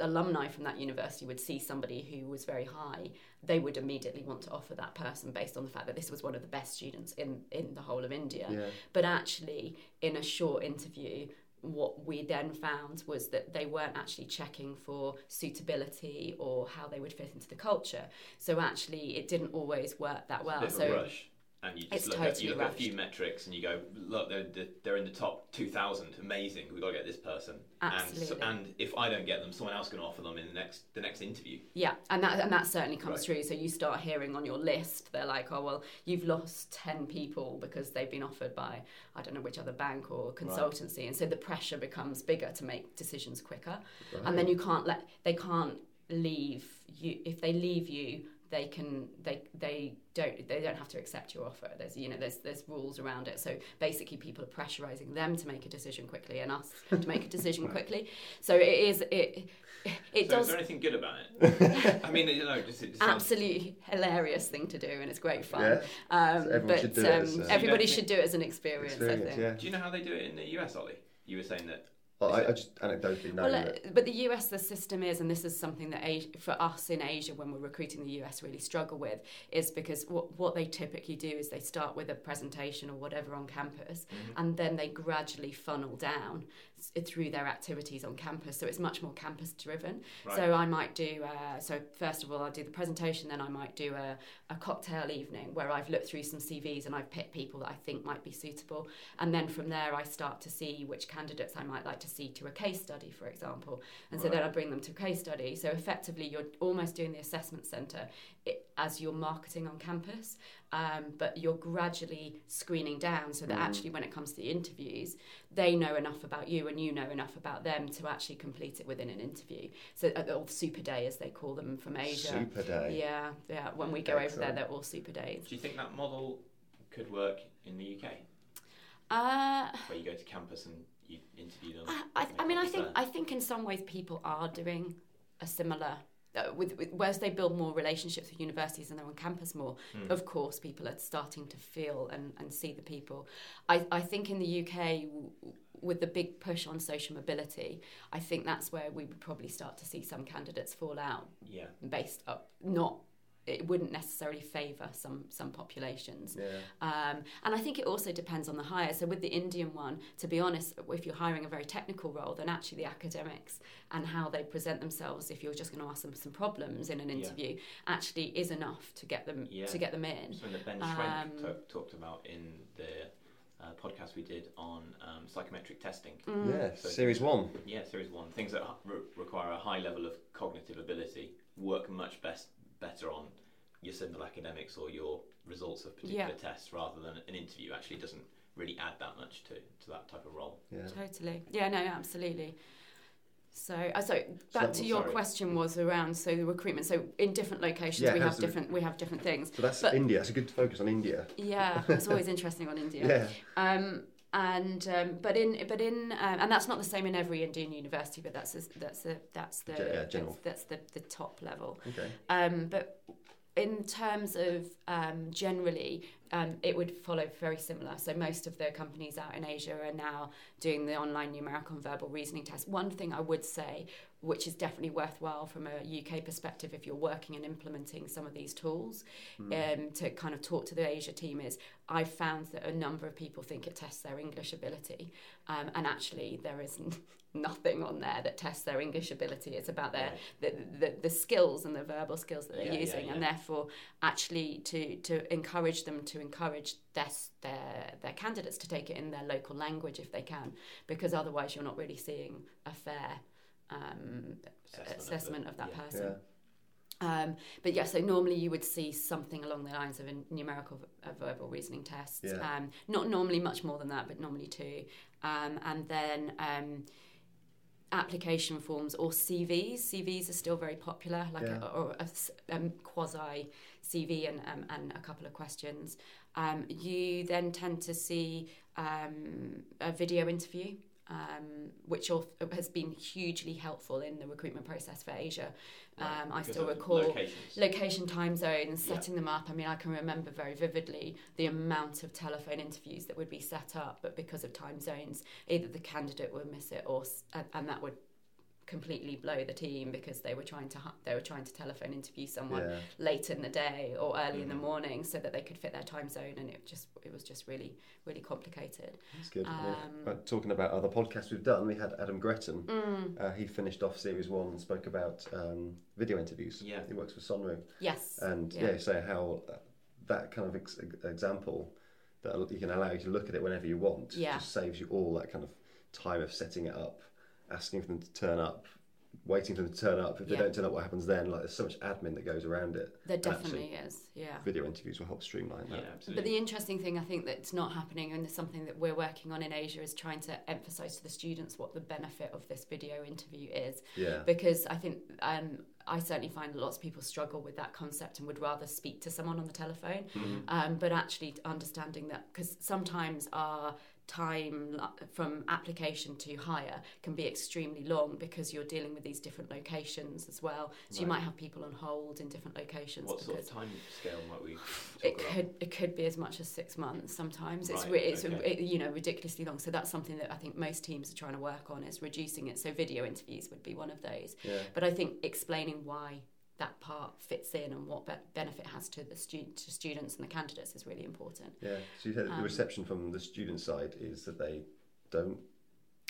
alumni from that university would see somebody who was very high, they would immediately want to offer that person based on the fact that this was one of the best students in, in the whole of India. Yeah. But actually, in a short interview, what we then found was that they weren't actually checking for suitability or how they would fit into the culture. So actually, it didn't always work that well. So rush. And you It's just look, at, you totally look at a few metrics and you go, look, they're, they're- in the top 2,000. Amazing. We've got to get this person. And, so, Absolutely. and if I don't get them, someone else can offer them in the next the next interview. Yeah, and that and that certainly comes Right. true. So you start hearing on your list, they're like, oh well, you've lost ten people because they've been offered by I don't know which other bank or consultancy, and so the pressure becomes bigger to make decisions quicker, and then you can't let they can't leave you if they leave you. They can they they don't they don't have to accept your offer. There's you know there's there's rules around it. So basically, people are pressurizing them to make a decision quickly and us to make a decision quickly. So it is it it so does is there anything good about it? I mean, you know, just it sounds, absolutely hilarious thing to do and it's great fun Yeah. um, So everyone but should do it um, as, uh, everybody You should do it as an experience, I think yeah. Do you know how they do it in the US, Ollie? You were saying that. I, I just anecdotally know well, that. but the US, the system is, and this is something that Asia, for us in Asia, when we're recruiting the US, really struggle with, is because what, what they typically do is they start with a presentation or whatever on campus, mm-hmm. and then they gradually funnel down through their activities on campus. So it's much more campus driven. Right. So I might do, uh, so first of all, I'll do the presentation, then I might do a, a cocktail evening where I've looked through some CVs and I've picked people that I think might be suitable. And then from there, I start to see which candidates I might like to see to a case study, for example. And so then I bring them to a case study. So effectively, you're almost doing the assessment centre it, as you're marketing on campus, um, but you're gradually screening down so that actually, when it comes to the interviews, they know enough about you and you know enough about them to actually complete it within an interview. So, uh, or super day as they call them from Asia. Super day. Yeah, yeah. When we go over there, they're all super days. Do you think that model could work in the UK, Uh, where you go to campus and you interview them? I, I, I mean, I think there? I think in some ways people are doing a similar. Uh, with, with whereas they build more relationships with universities and they're on campus more, Hmm. of course, people are starting to feel and, and see the people. I, I think in the UK, w- with the big push on social mobility, I think that's where we would probably start to see some candidates fall out Yeah. based up not it wouldn't necessarily favour some some populations. Yeah. Um, and I think it also depends on the hire. So with the Indian one, to be honest, if you're hiring a very technical role, then actually the academics and how they present themselves, if you're just going to ask them some problems in an Yeah. interview, actually is enough to get them Yeah. to get them in. Something that Ben Um, Schwenk talk, talked about in the uh, podcast we did on um, psychometric testing. Mm. Yeah, So- series one. Yeah, series one. Things that re- require a high level of cognitive ability work much best better on your simple academics or your results of particular Yeah. tests rather than an interview. Actually, doesn't really add that much to, to that type of role. Yeah. Totally. Yeah, no, absolutely. So, uh, so back that- to your sorry. question was around so the recruitment. So in different locations Yeah, we have different we have different things. So that's But- India. It's a good focus on India. Yeah, it's always interesting on India. Yeah. Um, and um, but in but in um, and that's not the same in every Indian university, but that's the, that's the that's the yeah, general. that's, that's the the top level. Okay. Um, but in terms of um, generally, um, it would follow very similar. So most of the companies out in Asia are now doing the online numerical and verbal reasoning test. One thing I would say, which is definitely worthwhile from a UK perspective, if you're working and implementing some of these tools, um, to kind of talk to the Asia team, is I've found that a number of people think it tests their English ability, um, and actually there is nothing on there that tests their English ability. It's about their the, the, the skills and the verbal skills that they're Yeah, yeah, using, and therefore actually to to encourage them to encourage their, their their candidates to take it in their local language if they can, because otherwise you're not really seeing a fair um, Assessment of the- assessment of that yeah. person. Yeah. Um, but yeah, so normally you would see something along the lines of a numerical v- a verbal reasoning test. Yeah. Um, not normally much more than that, but normally two. Um, and then um, application forms or CVs. CVs are still very popular, like Yeah. a, or a s- um, quasi CV and um, and a couple of questions. Um, you then tend to see um, a video interview. Um, which has been hugely helpful in the recruitment process for Asia. Right, Um, I still recall locations. location, time zones, Yeah. setting them up. I mean, I can remember very vividly the amount of telephone interviews that would be set up, but because of time zones, either the candidate would miss it, or and, and that would completely blow the team because they were trying to they were trying to telephone interview someone Yeah. late in the day or early in the Mhm. morning so that they could fit their time zone, and it just it was just really really complicated. That's good. yeah. Um, But talking about other podcasts we've done, we had Adam Gretton. Mm, Uh, he finished off series one and spoke about um, video interviews. Yeah. He works for Sonru. yes, And Yeah. yeah, say how uh, that kind of ex- example that you can allow you to look at it whenever you want Yeah. just saves you all that kind of time of setting it up, asking for them to turn up, waiting for them to turn up. If they Yeah. don't turn up, what happens then? Like there's so much admin that goes around it. there And actually, definitely is. Yeah. Video interviews will help streamline Yeah, that. absolutely. But the interesting thing I think that's not happening, and it's something that we're working on in Asia, is trying to emphasise to the students what the benefit of this video interview is. Yeah. Because I think um, I certainly find lots of people struggle with that concept and would rather speak to someone on the telephone. Mm-hmm. Um, but actually understanding that, because sometimes our time from application to hire can be extremely long because you're dealing with these different locations as well. So you might have people on hold in different locations. what sort of time scale might we? it about? could it could be as much as six months. Sometimes it's Right, re- it's okay. it, you know ridiculously long. So that's something that I think most teams are trying to work on is reducing it. So video interviews would be one of those. Yeah. But I think explaining why that part fits in and what be- benefit has to the stu- to students and the candidates is really important. Yeah. So you said the Um, reception from the student side is that they don't.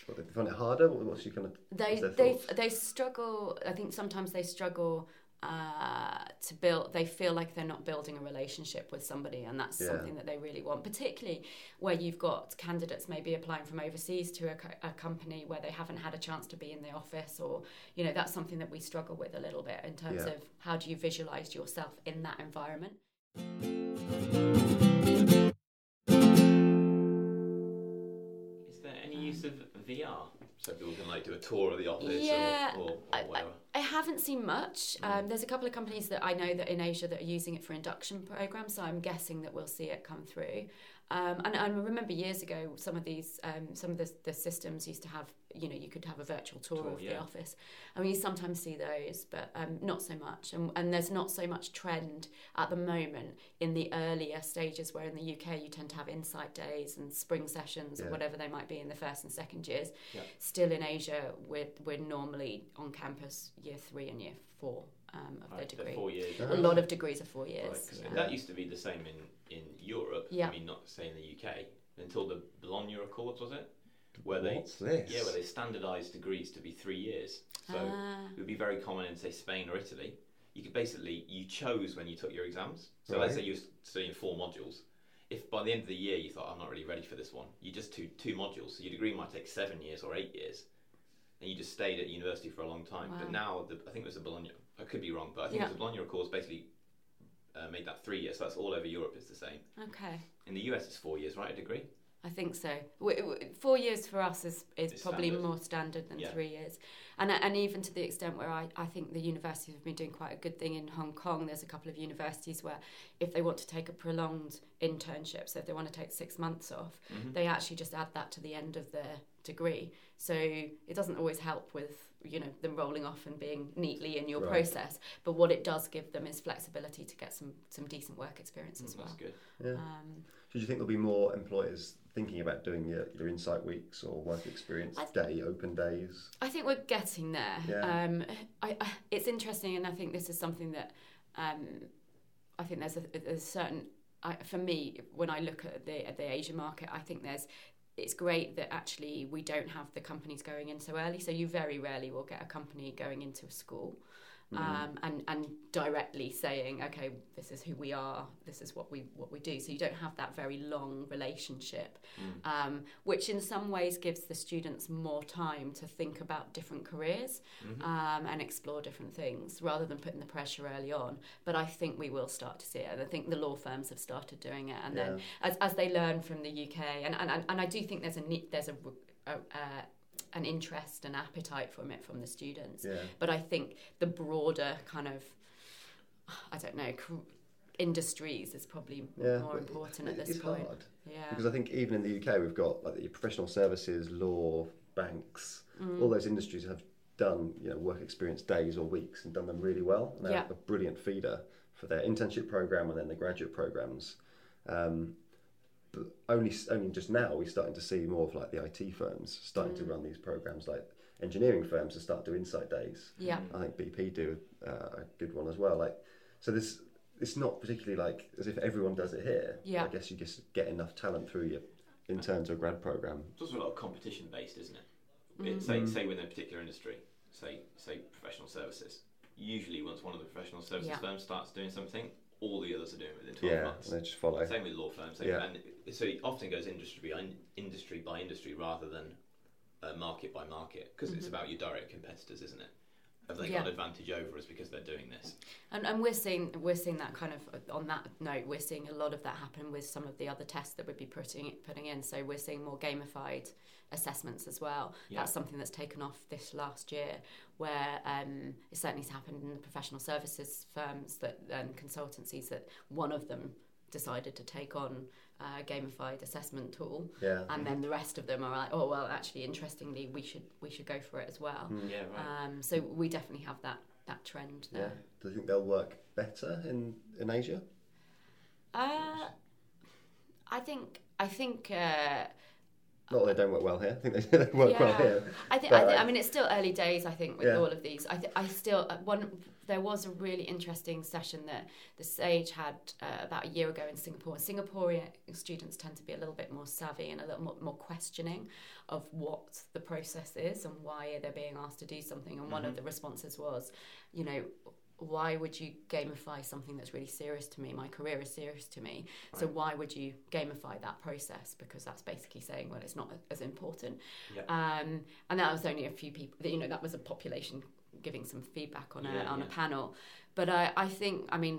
What, they find it harder. What- What's your kind of They they thoughts? they struggle. I think sometimes they struggle. Uh, to build, they feel like they're not building a relationship with somebody, and that's Yeah. something that they really want. Particularly where you've got candidates maybe applying from overseas to a, co- a company where they haven't had a chance to be in the office, or you know that's something that we struggle with a little bit in terms Yeah. of how do you visualize yourself in that environment. Is there any use of VR? So people can like do a tour of the office Yeah, or, or, or I- whatever. I haven't seen much. Um, there's a couple of companies that I know that in Asia that are using it for induction programs, so I'm guessing that we'll see it come through. Um, and, and I remember years ago, some of these, um, some of the, the systems used to have, you know, you could have a virtual tour, Tour, of the office. I mean, you sometimes see those, but um, not so much. And, and there's not so much trend at the moment in the earlier stages, where in the UK you tend to have insight days and spring sessions Yeah. or whatever they might be in the first and second years. Yeah. Still in Asia, we're, we're normally on campus year three and year four um, of Right, the so degree. four years. Ah. A lot of degrees are four Right, yeah. That used to be the same in, in Europe. Yeah. I mean, not say in the UK until the Bologna Accords, was it? Where they What's this? yeah, where they standardised degrees to be three years. So Ah. it would be very common in say Spain or Italy. You could basically you chose when you took your exams. So let's say you were studying four modules. If by the end of the year you thought I'm not really ready for this one, you just took two modules. So your degree might take seven years or eight years, and you just stayed at university for a long time. Wow. But now the, I think it was the Bologna. I could be wrong, but I think Yeah. the Bologna Accords basically uh, made that three years. So that's all over Europe. It's the same. Okay. In the US, it's four years, right? A degree. I think so. W- w- four years for us is, is It's probably standard. more standard than Yeah. three years. And, and even to the extent where I, I think the universities have been doing quite a good thing in Hong Kong. There's a couple of universities where if they want to take a prolonged internship, so if they want to take six months off, Mhm. they actually just add that to the end of their degree. So it doesn't always help with you know them rolling off and being neatly in your Right. process. But what it does give them is flexibility to get some some decent work experience as Mm, well. That's good. Yeah. Um, So do you think there'll be more employers thinking about doing your, your insight weeks or work experience I- day, open days? I think we're getting there. Yeah. Um, I, I, it's interesting, and I think this is something that um, I think there's a, there's a certain. I, for me, when I look at the at the Asia market, I think there's. It's great that actually we don't have the companies going in so early. So you very rarely will get a company going into a school. Um, and and directly saying, okay, this is who we are, this is what we what we do. So you don't have that very long relationship, um, which in some ways gives the students more time to think about different careers um, and explore different things rather than putting the pressure early on. But I think we will start to see it. And I think the law firms have started doing it, and then as, as they learn from the UK, and, and, and- I do think there's a there's a, a, a an interest and appetite from it from the students. Yeah. But I think the broader kind of, I don't know, industries is probably Yeah, more important at this it's point. hard Yeah. because I think even in the UK we've got like the professional services, law, banks, Mm. all those industries have done you know work experience days or weeks and done them really well. And they're Yeah. a brilliant feeder for their internship program and then the graduate programs. Um, but only only just now we're starting to see more of like the IT firms starting Mm. to run these programs, like engineering firms to start doing insight days. yeah. I think BP do uh, a good one as well. Like, so this it's not particularly like as if everyone does it here. Yeah. I guess you just get enough talent through your interns or grad program. It's also a lot of competition based, isn't it? Mm. it say, Mm. say within a particular industry, say say professional services. Usually, once one of the professional services Yeah. firms starts doing something, all the others are doing within 12 Yeah, months. and they just follow. Same with law firms. Same, Yeah. And so it often goes industry by industry by industry rather than uh, market by market because it's Mhm. about your direct competitors, isn't it? Have they Yeah. got advantage over us because they're doing this? And, and we're seeing we're seeing that kind of on that note we're seeing a lot of that happen with some of the other tests that we'd be putting putting in. So we're seeing more gamified assessments as well. Yeah. That's something that's taken off this last year, where um, it certainly has happened in the professional services firms that and consultancies that one of them decided to take on a gamified assessment tool, Yeah. and then the rest of them are like, oh well, actually, interestingly, we should we should go for it as well. Mm. Yeah, right. Um, so we definitely have that that trend Yeah. there. Do you think they'll work better in, in Asia? Uh, I think I think uh, Not that they don't work well here. I think they, they work well here. I think I, think, I- mean it's still early days. I think with Yeah. all of these, I th- I still uh, one. There was a really interesting session that the Sage had uh, about a year ago in Singapore. Singaporean students tend to be a little bit more savvy and a little more, more questioning of what the process is and why they're being asked to do something. And one of the responses was, you know, why would you gamify something that's really serious to me? My career is serious to me. So why would you gamify that process? Because that's basically saying, well, it's not as important. Yeah. Um, and that was only a few people. You know, that was a population giving some feedback on a Yeah, on a panel. But I, I think, I mean,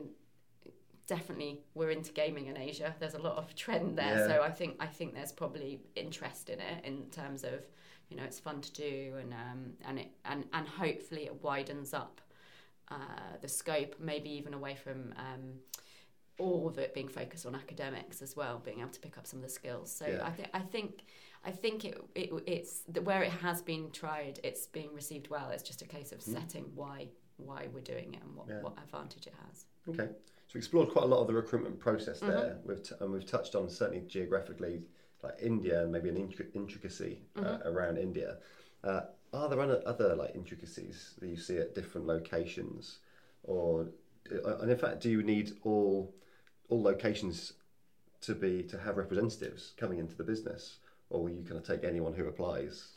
definitely we're into gaming in Asia. There's a lot of trend there, Yeah. so I think I think there's probably interest in it in terms of, you know, it's fun to do and um, and it and and hopefully it widens up uh, the scope, maybe even away from. Um, all of it being focused on academics as well, being able to pick up some of the skills. So Yeah. I think I think I think it, it it's the, where it has been tried, it's being received well. It's just a case of setting why why we're doing it and what. Yeah. what advantage it has. Okay. So we explored quite a lot of the recruitment process Mm-hmm. there. We've t- and we've touched on certainly geographically, like India and maybe an intric- intricacy uh, Mm-hmm. around India. Uh, are there other, like intricacies that you see at different locations, or uh, and in fact, do you need all all locations to be to have representatives coming into the business, or will you kind of take anyone who applies?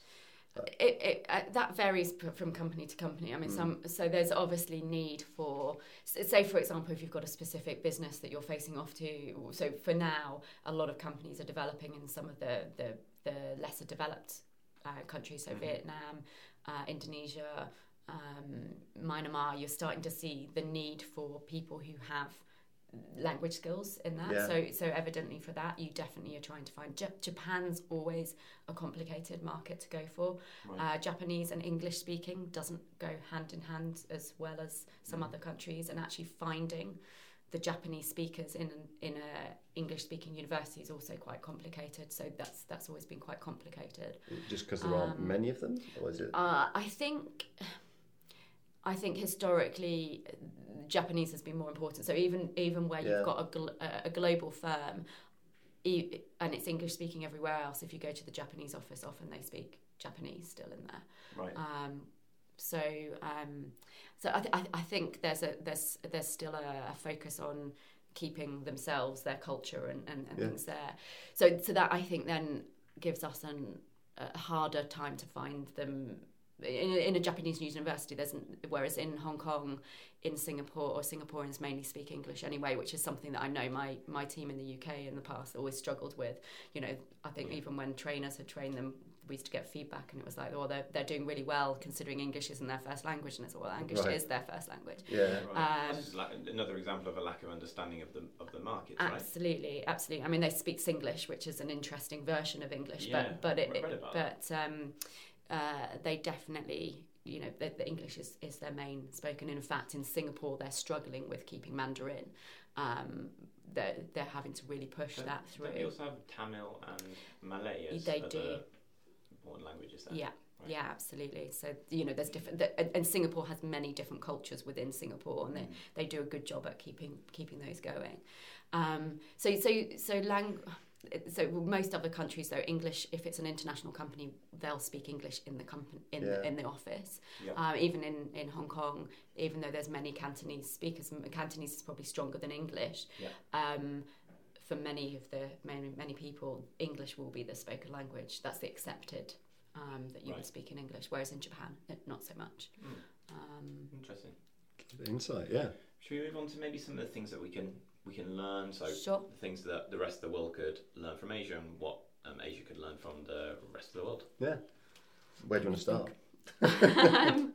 It, it uh, that varies p- from company to company. I mean, some so there's obviously need for say for example, if you've got a specific business that you're facing off to. So for now, a lot of companies are developing in some of the the, the lesser developed uh, countries, so Vietnam, uh, Indonesia, um, Myanmar. You're starting to see the need for people who have language skills in that. Yeah. So so evidently for that, you definitely are trying to find. Ja- Japan's always a complicated market to go for. Right. Uh, Japanese and English speaking doesn't go hand in hand as well as some other countries, and actually finding the Japanese speakers in an, in a English speaking university is also quite complicated. So that's that's always been quite complicated. Just because there aren't Um, many of them, or is it? Uh, I think, I think historically, Japanese has been more important. So even even where Yeah. you've got a, gl- a- a global firm, e- and it's English speaking everywhere else. If you go to the Japanese office, often they speak Japanese still in there. Right. Um, so um, so I, th- I, think there's a there's there's still a, a focus on keeping themselves, their culture, and, and, and Yeah. things there. So so that I think then gives us an, a harder time to find them. In a, in a Japanese news university, there's whereas in Hong Kong, in Singapore, or Singaporeans mainly speak English anyway, which is something that I know my my team in the UK in the past always struggled with. You know, I think even when trainers had trained them, we used to get feedback, and it was like, oh, they're they're doing really well considering English isn't their first language, and it's well, English Right. is their first language. yeah. Right. Um, this is like another example of a lack of understanding of the of the market, right? Absolutely, absolutely. I mean, they speak Singlish, which is an interesting version of English, Yeah, but but it, I but um, uh, they definitely, you know, the, the English is, is their main spoken. In fact, in Singapore, they're struggling with keeping Mandarin. Um, they're, they're having to really push So that Don't you through. also have Tamil and Malay as They other do. Important languages there? Yeah. Right. Yeah, absolutely. So you know, there's different, the, and, and Singapore has many different cultures within Singapore, and they, Mm. they do a good job at keeping keeping those going. Um, so so so lang- so most other countries though English if it's an international company they'll speak English in the company in Yeah. the, in the office. Yeah. Um, even in, in Hong Kong, even though there's many Cantonese speakers, Cantonese is probably stronger than English. Yeah. Um, for many of the many many people, English will be the spoken language. That's the accepted um, that you Right. would speak in English. Whereas in Japan, not so much. Mm. Um, Interesting. Insight, yeah. Should we move on to maybe some of the things that we can we can learn? So Sure. the things that the rest of the world could learn from Asia, and what um, Asia could learn from the rest of the world. Yeah. Where do you want to start? um,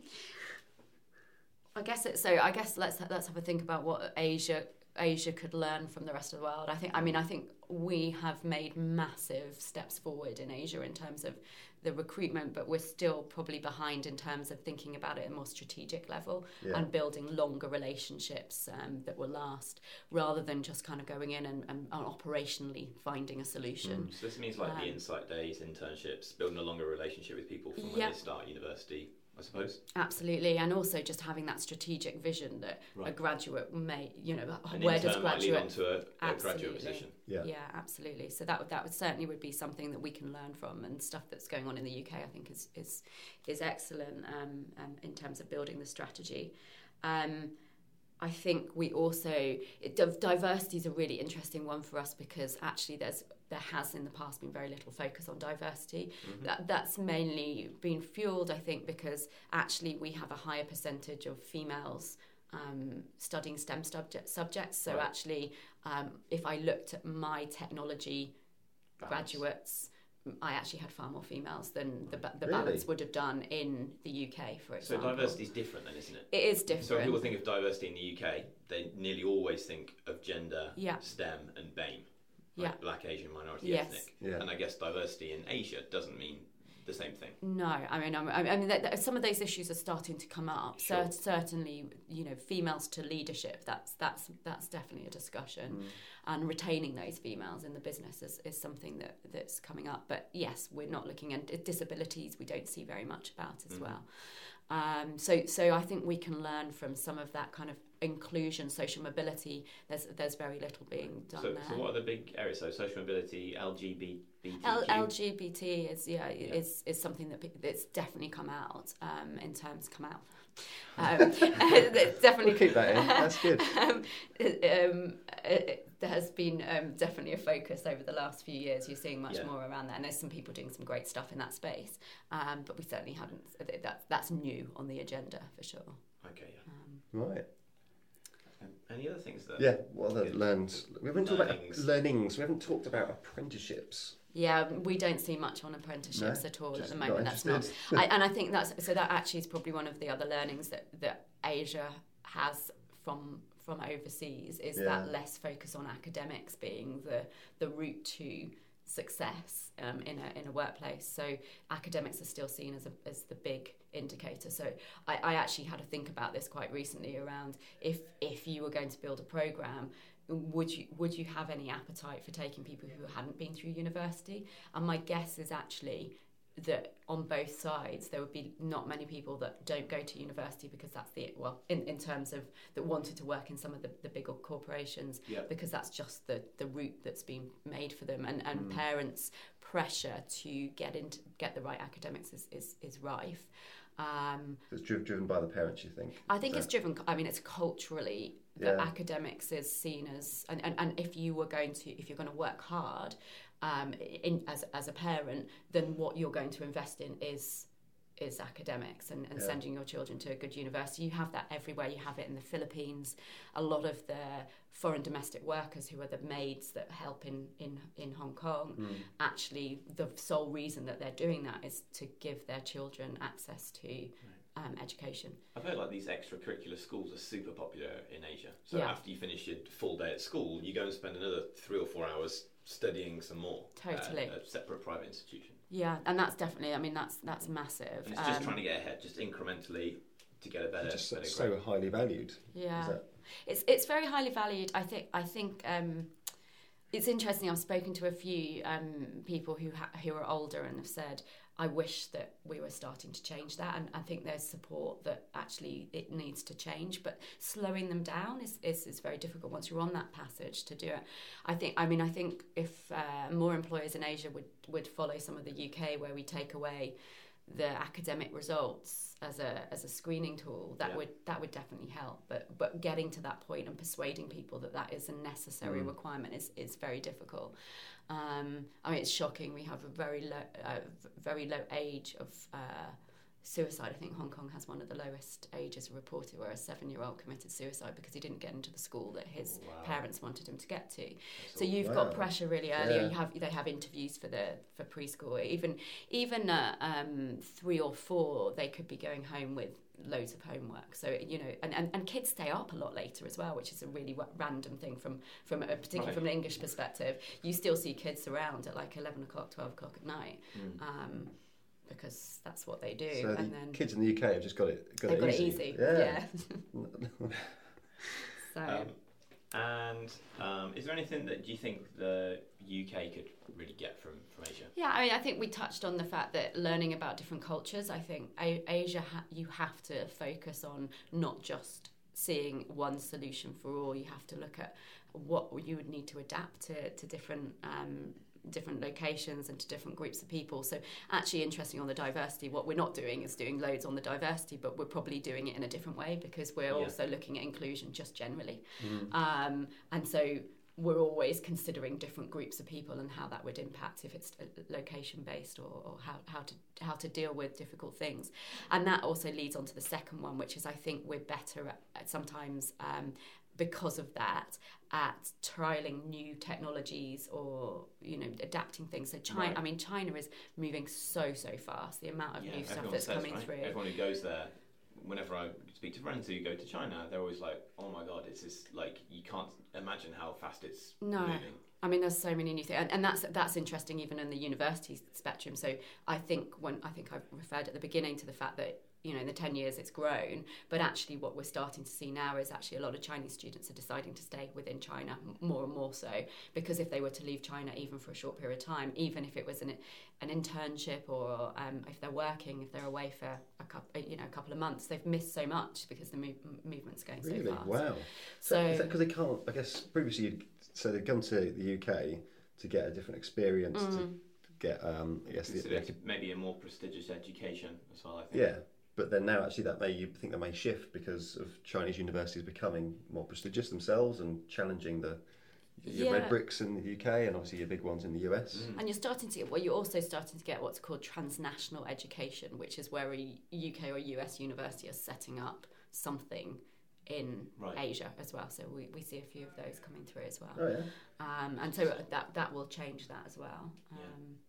I guess it, so. I guess let's let's have a think about what Asia Asia could learn from the rest of the world. I think. I mean, I think we have made massive steps forward in Asia in terms of the recruitment, but we're still probably behind in terms of thinking about it at a more strategic level Yeah. and building longer relationships um, that will last, rather than just kind of going in and, and, and operationally finding a solution. So this means like Um, the insight days, internships, building a longer relationship with people from when Yeah. they start university. I suppose. Absolutely, and also just having that strategic vision that a graduate may, you know, An where does intern might lead graduate to a, a graduate Absolutely. position. Yeah. Yeah, absolutely. So that would- that would certainly would be something that we can learn from, and stuff that's going on in the UK, I think is is is excellent um, um, in terms of building the strategy. Um, I think we also it, diversity is a really interesting one for us because actually there's there has in the past been very little focus on diversity. That, that's mainly been fueled, I think, because actually we have a higher percentage of females um, studying STEM subject, subjects. So Right. actually, um, if I looked at my technology Balance. graduates, I actually had far more females than the, the Really? balance would have done in the UK, for So diversity is different then, isn't it? It is different. So when people think of diversity in the UK, they nearly always think of gender, Yeah. STEM, and BAME. Yeah. Like black, Asian, minority, Yes. ethnic. Yeah. And I guess diversity in Asia doesn't mean the same thing. No, I mean, I'm- I mean, that, that- some of those issues are starting to come up. Sure. Cer- certainly, you know, females to leadership. That's that's that's definitely a discussion, Mm. and retaining those females in the business is, is something that that's coming up. But yes, we're not looking at disabilities. We don't see very much about as Mhm. well. Um, so so I think we can learn from some of that kind of inclusion, social mobility. There's there's very little being done So, there. so what are the big areas? So social mobility, LGBT. L- LGBT is yeah, Yeah. is is something that that's definitely come out um, in terms come out. Um, definitely We'll keep that in. That's good. um, it- um, it- there has been um, definitely a focus over the last few years. You're seeing much Yeah. more around that, and there's some people doing some great stuff in that space. Um, but we certainly haven't. That's that's new on the agenda for sure. Okay, yeah. Um, Right. Um, any other things that? Yeah. What other Good. learns? We haven't talked about Learnings. learnings. We haven't talked about apprenticeships. Yeah, we don't see much on apprenticeships No, at all at the moment. That's not. I, and I think that's so. That actually is probably one of the other learnings that that Asia has from from overseas is Yeah. that less focus on academics being the the route to success um, in a in a workplace. So academics are still seen as a, as the big indicator. So I, I actually had to think about this quite recently around if if you were going to build a program. Would you would you have any appetite for taking people who hadn't been through university? And my guess is actually that on both sides there would be not many people that don't go to university because that's the well in, in terms of that wanted to work in some of the, the bigger corporations because that's just the, the route that's been made for them and, and Mm. parents pressure to get into get the right academics is, is, is rife um, It's driven, driven by the parents, you think? I think Is it's driven. I mean, it's culturally Yeah. academics is seen as, and, and, and if you were going to, if you're going to work hard, um, in as as a parent, then what you're going to invest in is is academics and, and Yeah. sending your children to a good university. You have that everywhere. You have it in the Philippines. A lot of the foreign domestic workers who are the maids that help in, in, in Hong Kong, Mm. actually the sole reason that they're doing that is to give their children access to um, education. I've heard like these extracurricular schools are super popular in Asia. So Yeah. after you finish your full day at school, you go and spend another three or four hours studying some more. Totally. At a separate private institution. Yeah, and that's definitely. I mean, that's that's massive. And it's just Um, trying to get ahead, just incrementally to get a better, just so, better so grade. highly valued. Yeah, that- it's it's very highly valued. I think I think um, it's interesting. I've spoken to a few um, people who ha- who are older and have said, "I wish that we were starting to change that." And I think there's support that actually it needs to change, but slowing them down is is, is very difficult once you're on that passage to do it. I think. I mean, I think if uh, more employers in Asia would would follow some of the UK where we take away the academic results as a as a screening tool that Yeah. would that would definitely help but but getting to that point and persuading people that that is a necessary Mm. requirement is is very difficult um, I mean it's shocking we have a very low uh, very low age of uh, suicide I think Hong Kong has one of the lowest ages reported where a seven year old committed suicide because he didn't get into the school that his Oh, Wow. parents wanted him to get to That's so you've Wow. got pressure really early. Yeah. You have they have interviews for the for preschool. Even even at um, three or four, they could be going home with loads of homework. So you know, and, and, and kids stay up a lot later as well, which is a really wa- random thing from from a, particularly Right. from an English perspective. You still see kids around at like eleven o'clock, twelve o'clock at night. Mm. Um, because that's what they do, So the and then kids in the UK have just got it got it got easy. it easy. Yeah. Yeah. so Um, and um, is there anything that do you think the UK could really get from, from Asia? Yeah, I mean, I think we touched on the fact that learning about different cultures. I think A- Asia, ha- you have to focus on not just seeing one solution for all. You have to look at what you would need to adapt to to different. Um, different locations and to different groups of people so actually interesting on the diversity what we're not doing is doing loads on the diversity but we're probably doing it in a different way because we're Yeah. also looking at inclusion just generally Mm. um, and so we're always considering different groups of people and how that would impact if it's location based or, or how, how to how to deal with difficult things and that also leads on to the second one which is I think we're better at, at sometimes um, because of that at trialing new technologies or you know adapting things so China Right. I mean China is moving so so fast the amount of new stuff that's says, coming right? through Everyone who goes there, whenever I speak to friends who go to China, they're always like, "Oh my god, it's this like you can't imagine how fast it's No. moving." I mean, there's so many new things, and, and that's that's interesting even in the university spectrum. So I think when I think I referred at the beginning to the fact that you know in the ten years it's grown, but actually what we're starting to see now is actually a lot of Chinese students are deciding to stay within China more and more so because if they were to leave China even for a short period of time, even if it was an an internship or um, if they're working, if they're away for a couple you know a couple of months, they've missed so much because the move, movement's going Really? so fast. Wow. So, because they can't? I guess previously, you'd, so they'd come to the UK to get a different experience, to Mm. get, um, I guess, the, Consider the, it maybe a more prestigious education as well. I think. yeah. But then now, actually, that may you think that may shift because of Chinese universities becoming more prestigious themselves and challenging the your Yeah. red bricks in the UK and obviously your big ones in the US. Mm. And you're starting to get, well, you're also starting to get what's called transnational education, which is where a UK or US university are setting up something in Right. Asia as well. So we, we see a few of those coming through as well. Oh yeah. Um, and so that that will change that as well. Um, Yeah.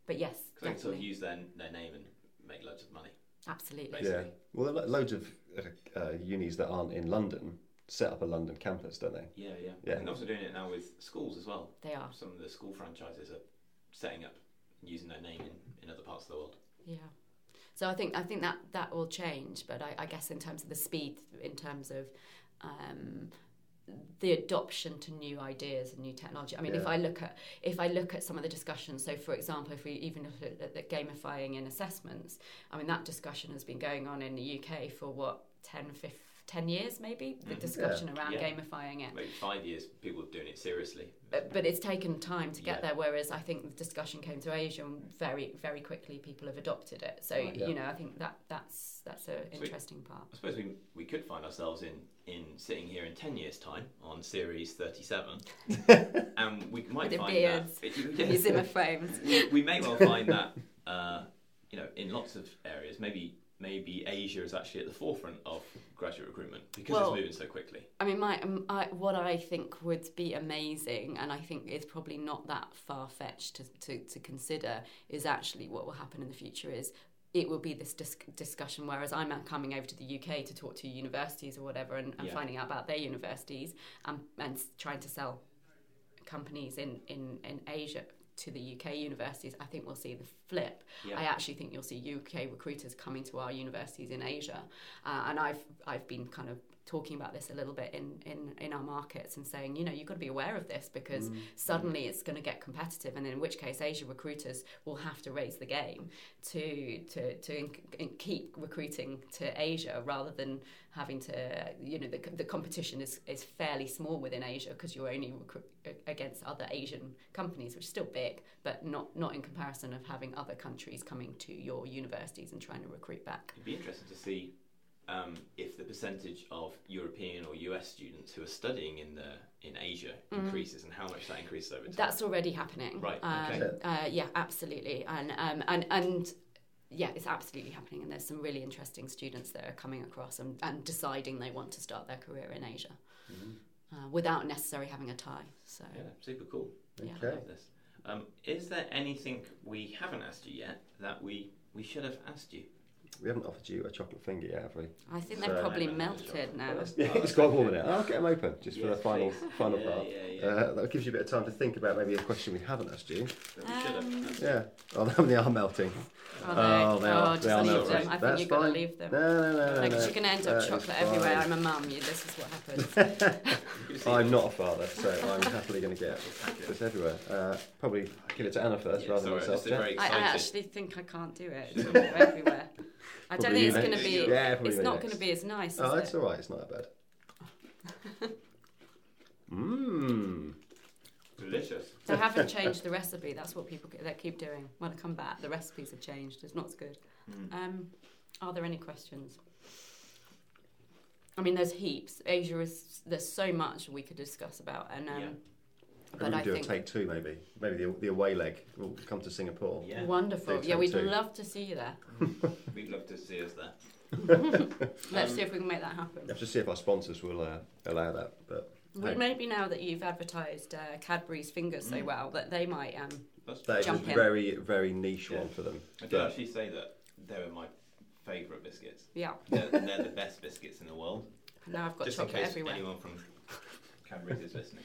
But yes, Because they can sort of use their, their name and make loads of money. Absolutely. Yeah. Well, lo- loads of uh, uh, unis that aren't in London set up a London campus, don't they? Yeah, yeah. Yeah. And also doing it now with schools as well. They are. Some of the school franchises are setting up and using their name in, in other parts of the world. Yeah. So I think I think that that will change, but I, I guess in terms of the speed, in terms of um, the adoption to new ideas and new technology. I mean, if I look at if I look at some of the discussions, so for example, if we even look at, at the gamifying in assessments, I mean that discussion has been going on in the UK for what 10, 15, 10 years maybe. The Mhm. discussion around Yeah. gamifying it. Maybe five years, people are doing it seriously. But, but it's taken time to get Yeah. there. Whereas I think the discussion came to Asia, and very very quickly people have adopted it. So Right. Yeah. you know, I think that that's that's an Sweet. interesting part. I suppose we, we could find ourselves in, in sitting here in 10 years' time on series 37. and we might With find beards, that. Your Yes. Zimmer frames. we, we may well find that, uh, you know, in lots of areas, maybe maybe Asia is actually at the forefront of graduate recruitment because Well- it's moving so quickly. I mean, my um, I, what I think would be amazing, and I think is probably not that far fetched to, to, to consider, is actually what will happen in the future is it will be this dis- discussion. Whereas I'm coming over to the UK to talk to universities or whatever, and, and Yeah. finding out about their universities, and, and trying to sell companies in, in, in Asia to the UK universities. I think we'll see the flip. Yeah. I actually think you'll see UK recruiters coming to our universities in Asia, uh, and I've I've been kind of talking about this a little bit in, in, in our markets and saying, you know, you've got to be aware of this because Mm. suddenly it's going to get competitive, and in which case, Asia recruiters will have to raise the game to to to in, in keep recruiting to Asia rather than having to, you know, the, the competition is, is fairly small within Asia because you're only against other Asian companies, which is still big, but not not in comparison of having other countries coming to your universities and trying to recruit back. It'd be interesting to see um, if the percentage of European or US students who are studying in the in Asia increases and how much that increases over time. Mm. That's already happening. Right, Um, okay. uh, yeah, absolutely. And um, and and yeah, it's absolutely happening. And there's some really interesting students that are coming across and, and deciding they want to start their career in Asia uh, without necessarily having a tie. So yeah, super cool. yeah. I love this. Um, is there anything we haven't asked you yet that we, we should have asked you? We haven't offered you a chocolate finger yet, have we? I think So- they're probably melted sure. now. Yeah, it's quite warm in it. I'll get them open just for the final please. final Yeah, part. yeah, yeah. Uh, that gives you a bit of time to think about maybe a question we haven't asked you. That we should Um, have. Yeah. Oh, they are melting. Are they? Oh, they are. just they are leave melting. them. I think That's you've got to fine. leave them. No, no, no, no. Because no. you're going to end up is chocolate fine. everywhere. I'm a mum. You, this is what happens. I'm not a father, so I'm happily going to get this everywhere. Uh, probably give it to Anna first Yeah, rather sorry, than I'm myself. just Jack. very I, I excited. actually think I can't do it. It's gonna everywhere. I don't Probably think it's going to next. be. Yeah, probably it's not next. going to be as nice. Oh, is it's it? all right. It's not that bad. Mmm. Delicious. They haven't changed the recipe. That's what people they keep doing. When I come back, the recipes have changed. It's not as good. Mm. Um, are there any questions? I mean, there's heaps. Asia is there's so much we could discuss about, and um, Yeah. but Maybe I we do think a take two, maybe. Maybe the, the away leg will come to Singapore. Yeah, wonderful. Yeah, we'd too. love to see you there. we'd love to see us there. Let's Um, see if we can make that happen. You have to see if our sponsors will uh, allow that. But Well, Maybe now that you've advertised uh, Cadbury's fingers so Mm. well, that they might. Um, That's that is a Jump in. very, very niche Yeah. one for them. I did But actually say that they were my favourite biscuits. yeah, They're, they're the best biscuits in the world. now I've got Just in chocolate case everywhere. anyone from Cadbury's is listening.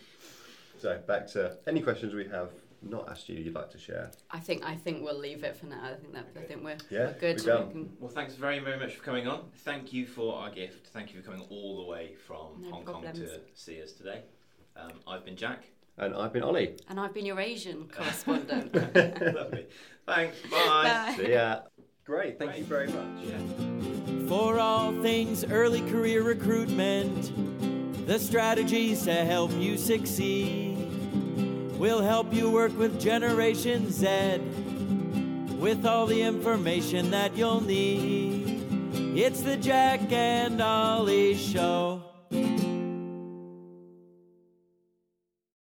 so back to any questions we have not asked you you'd like to share. I think I think we'll leave it for now. I think that I think we're, Yeah, we're good. we're. We can- Well, thanks very, very much for coming on. Thank you for our gift. Thank you for coming all the way from No Hong Kong to see us today. Um, I've been Jack. And I've been Ollie. and I've been your Asian correspondent. Lovely. Thanks. Bye. Bye. See ya. Great, thank you very much. Yeah. For all things early career recruitment, the strategies to help you succeed. We'll help you work with Generation Z with all the information that you'll need. It's the Jack and Ollie Show.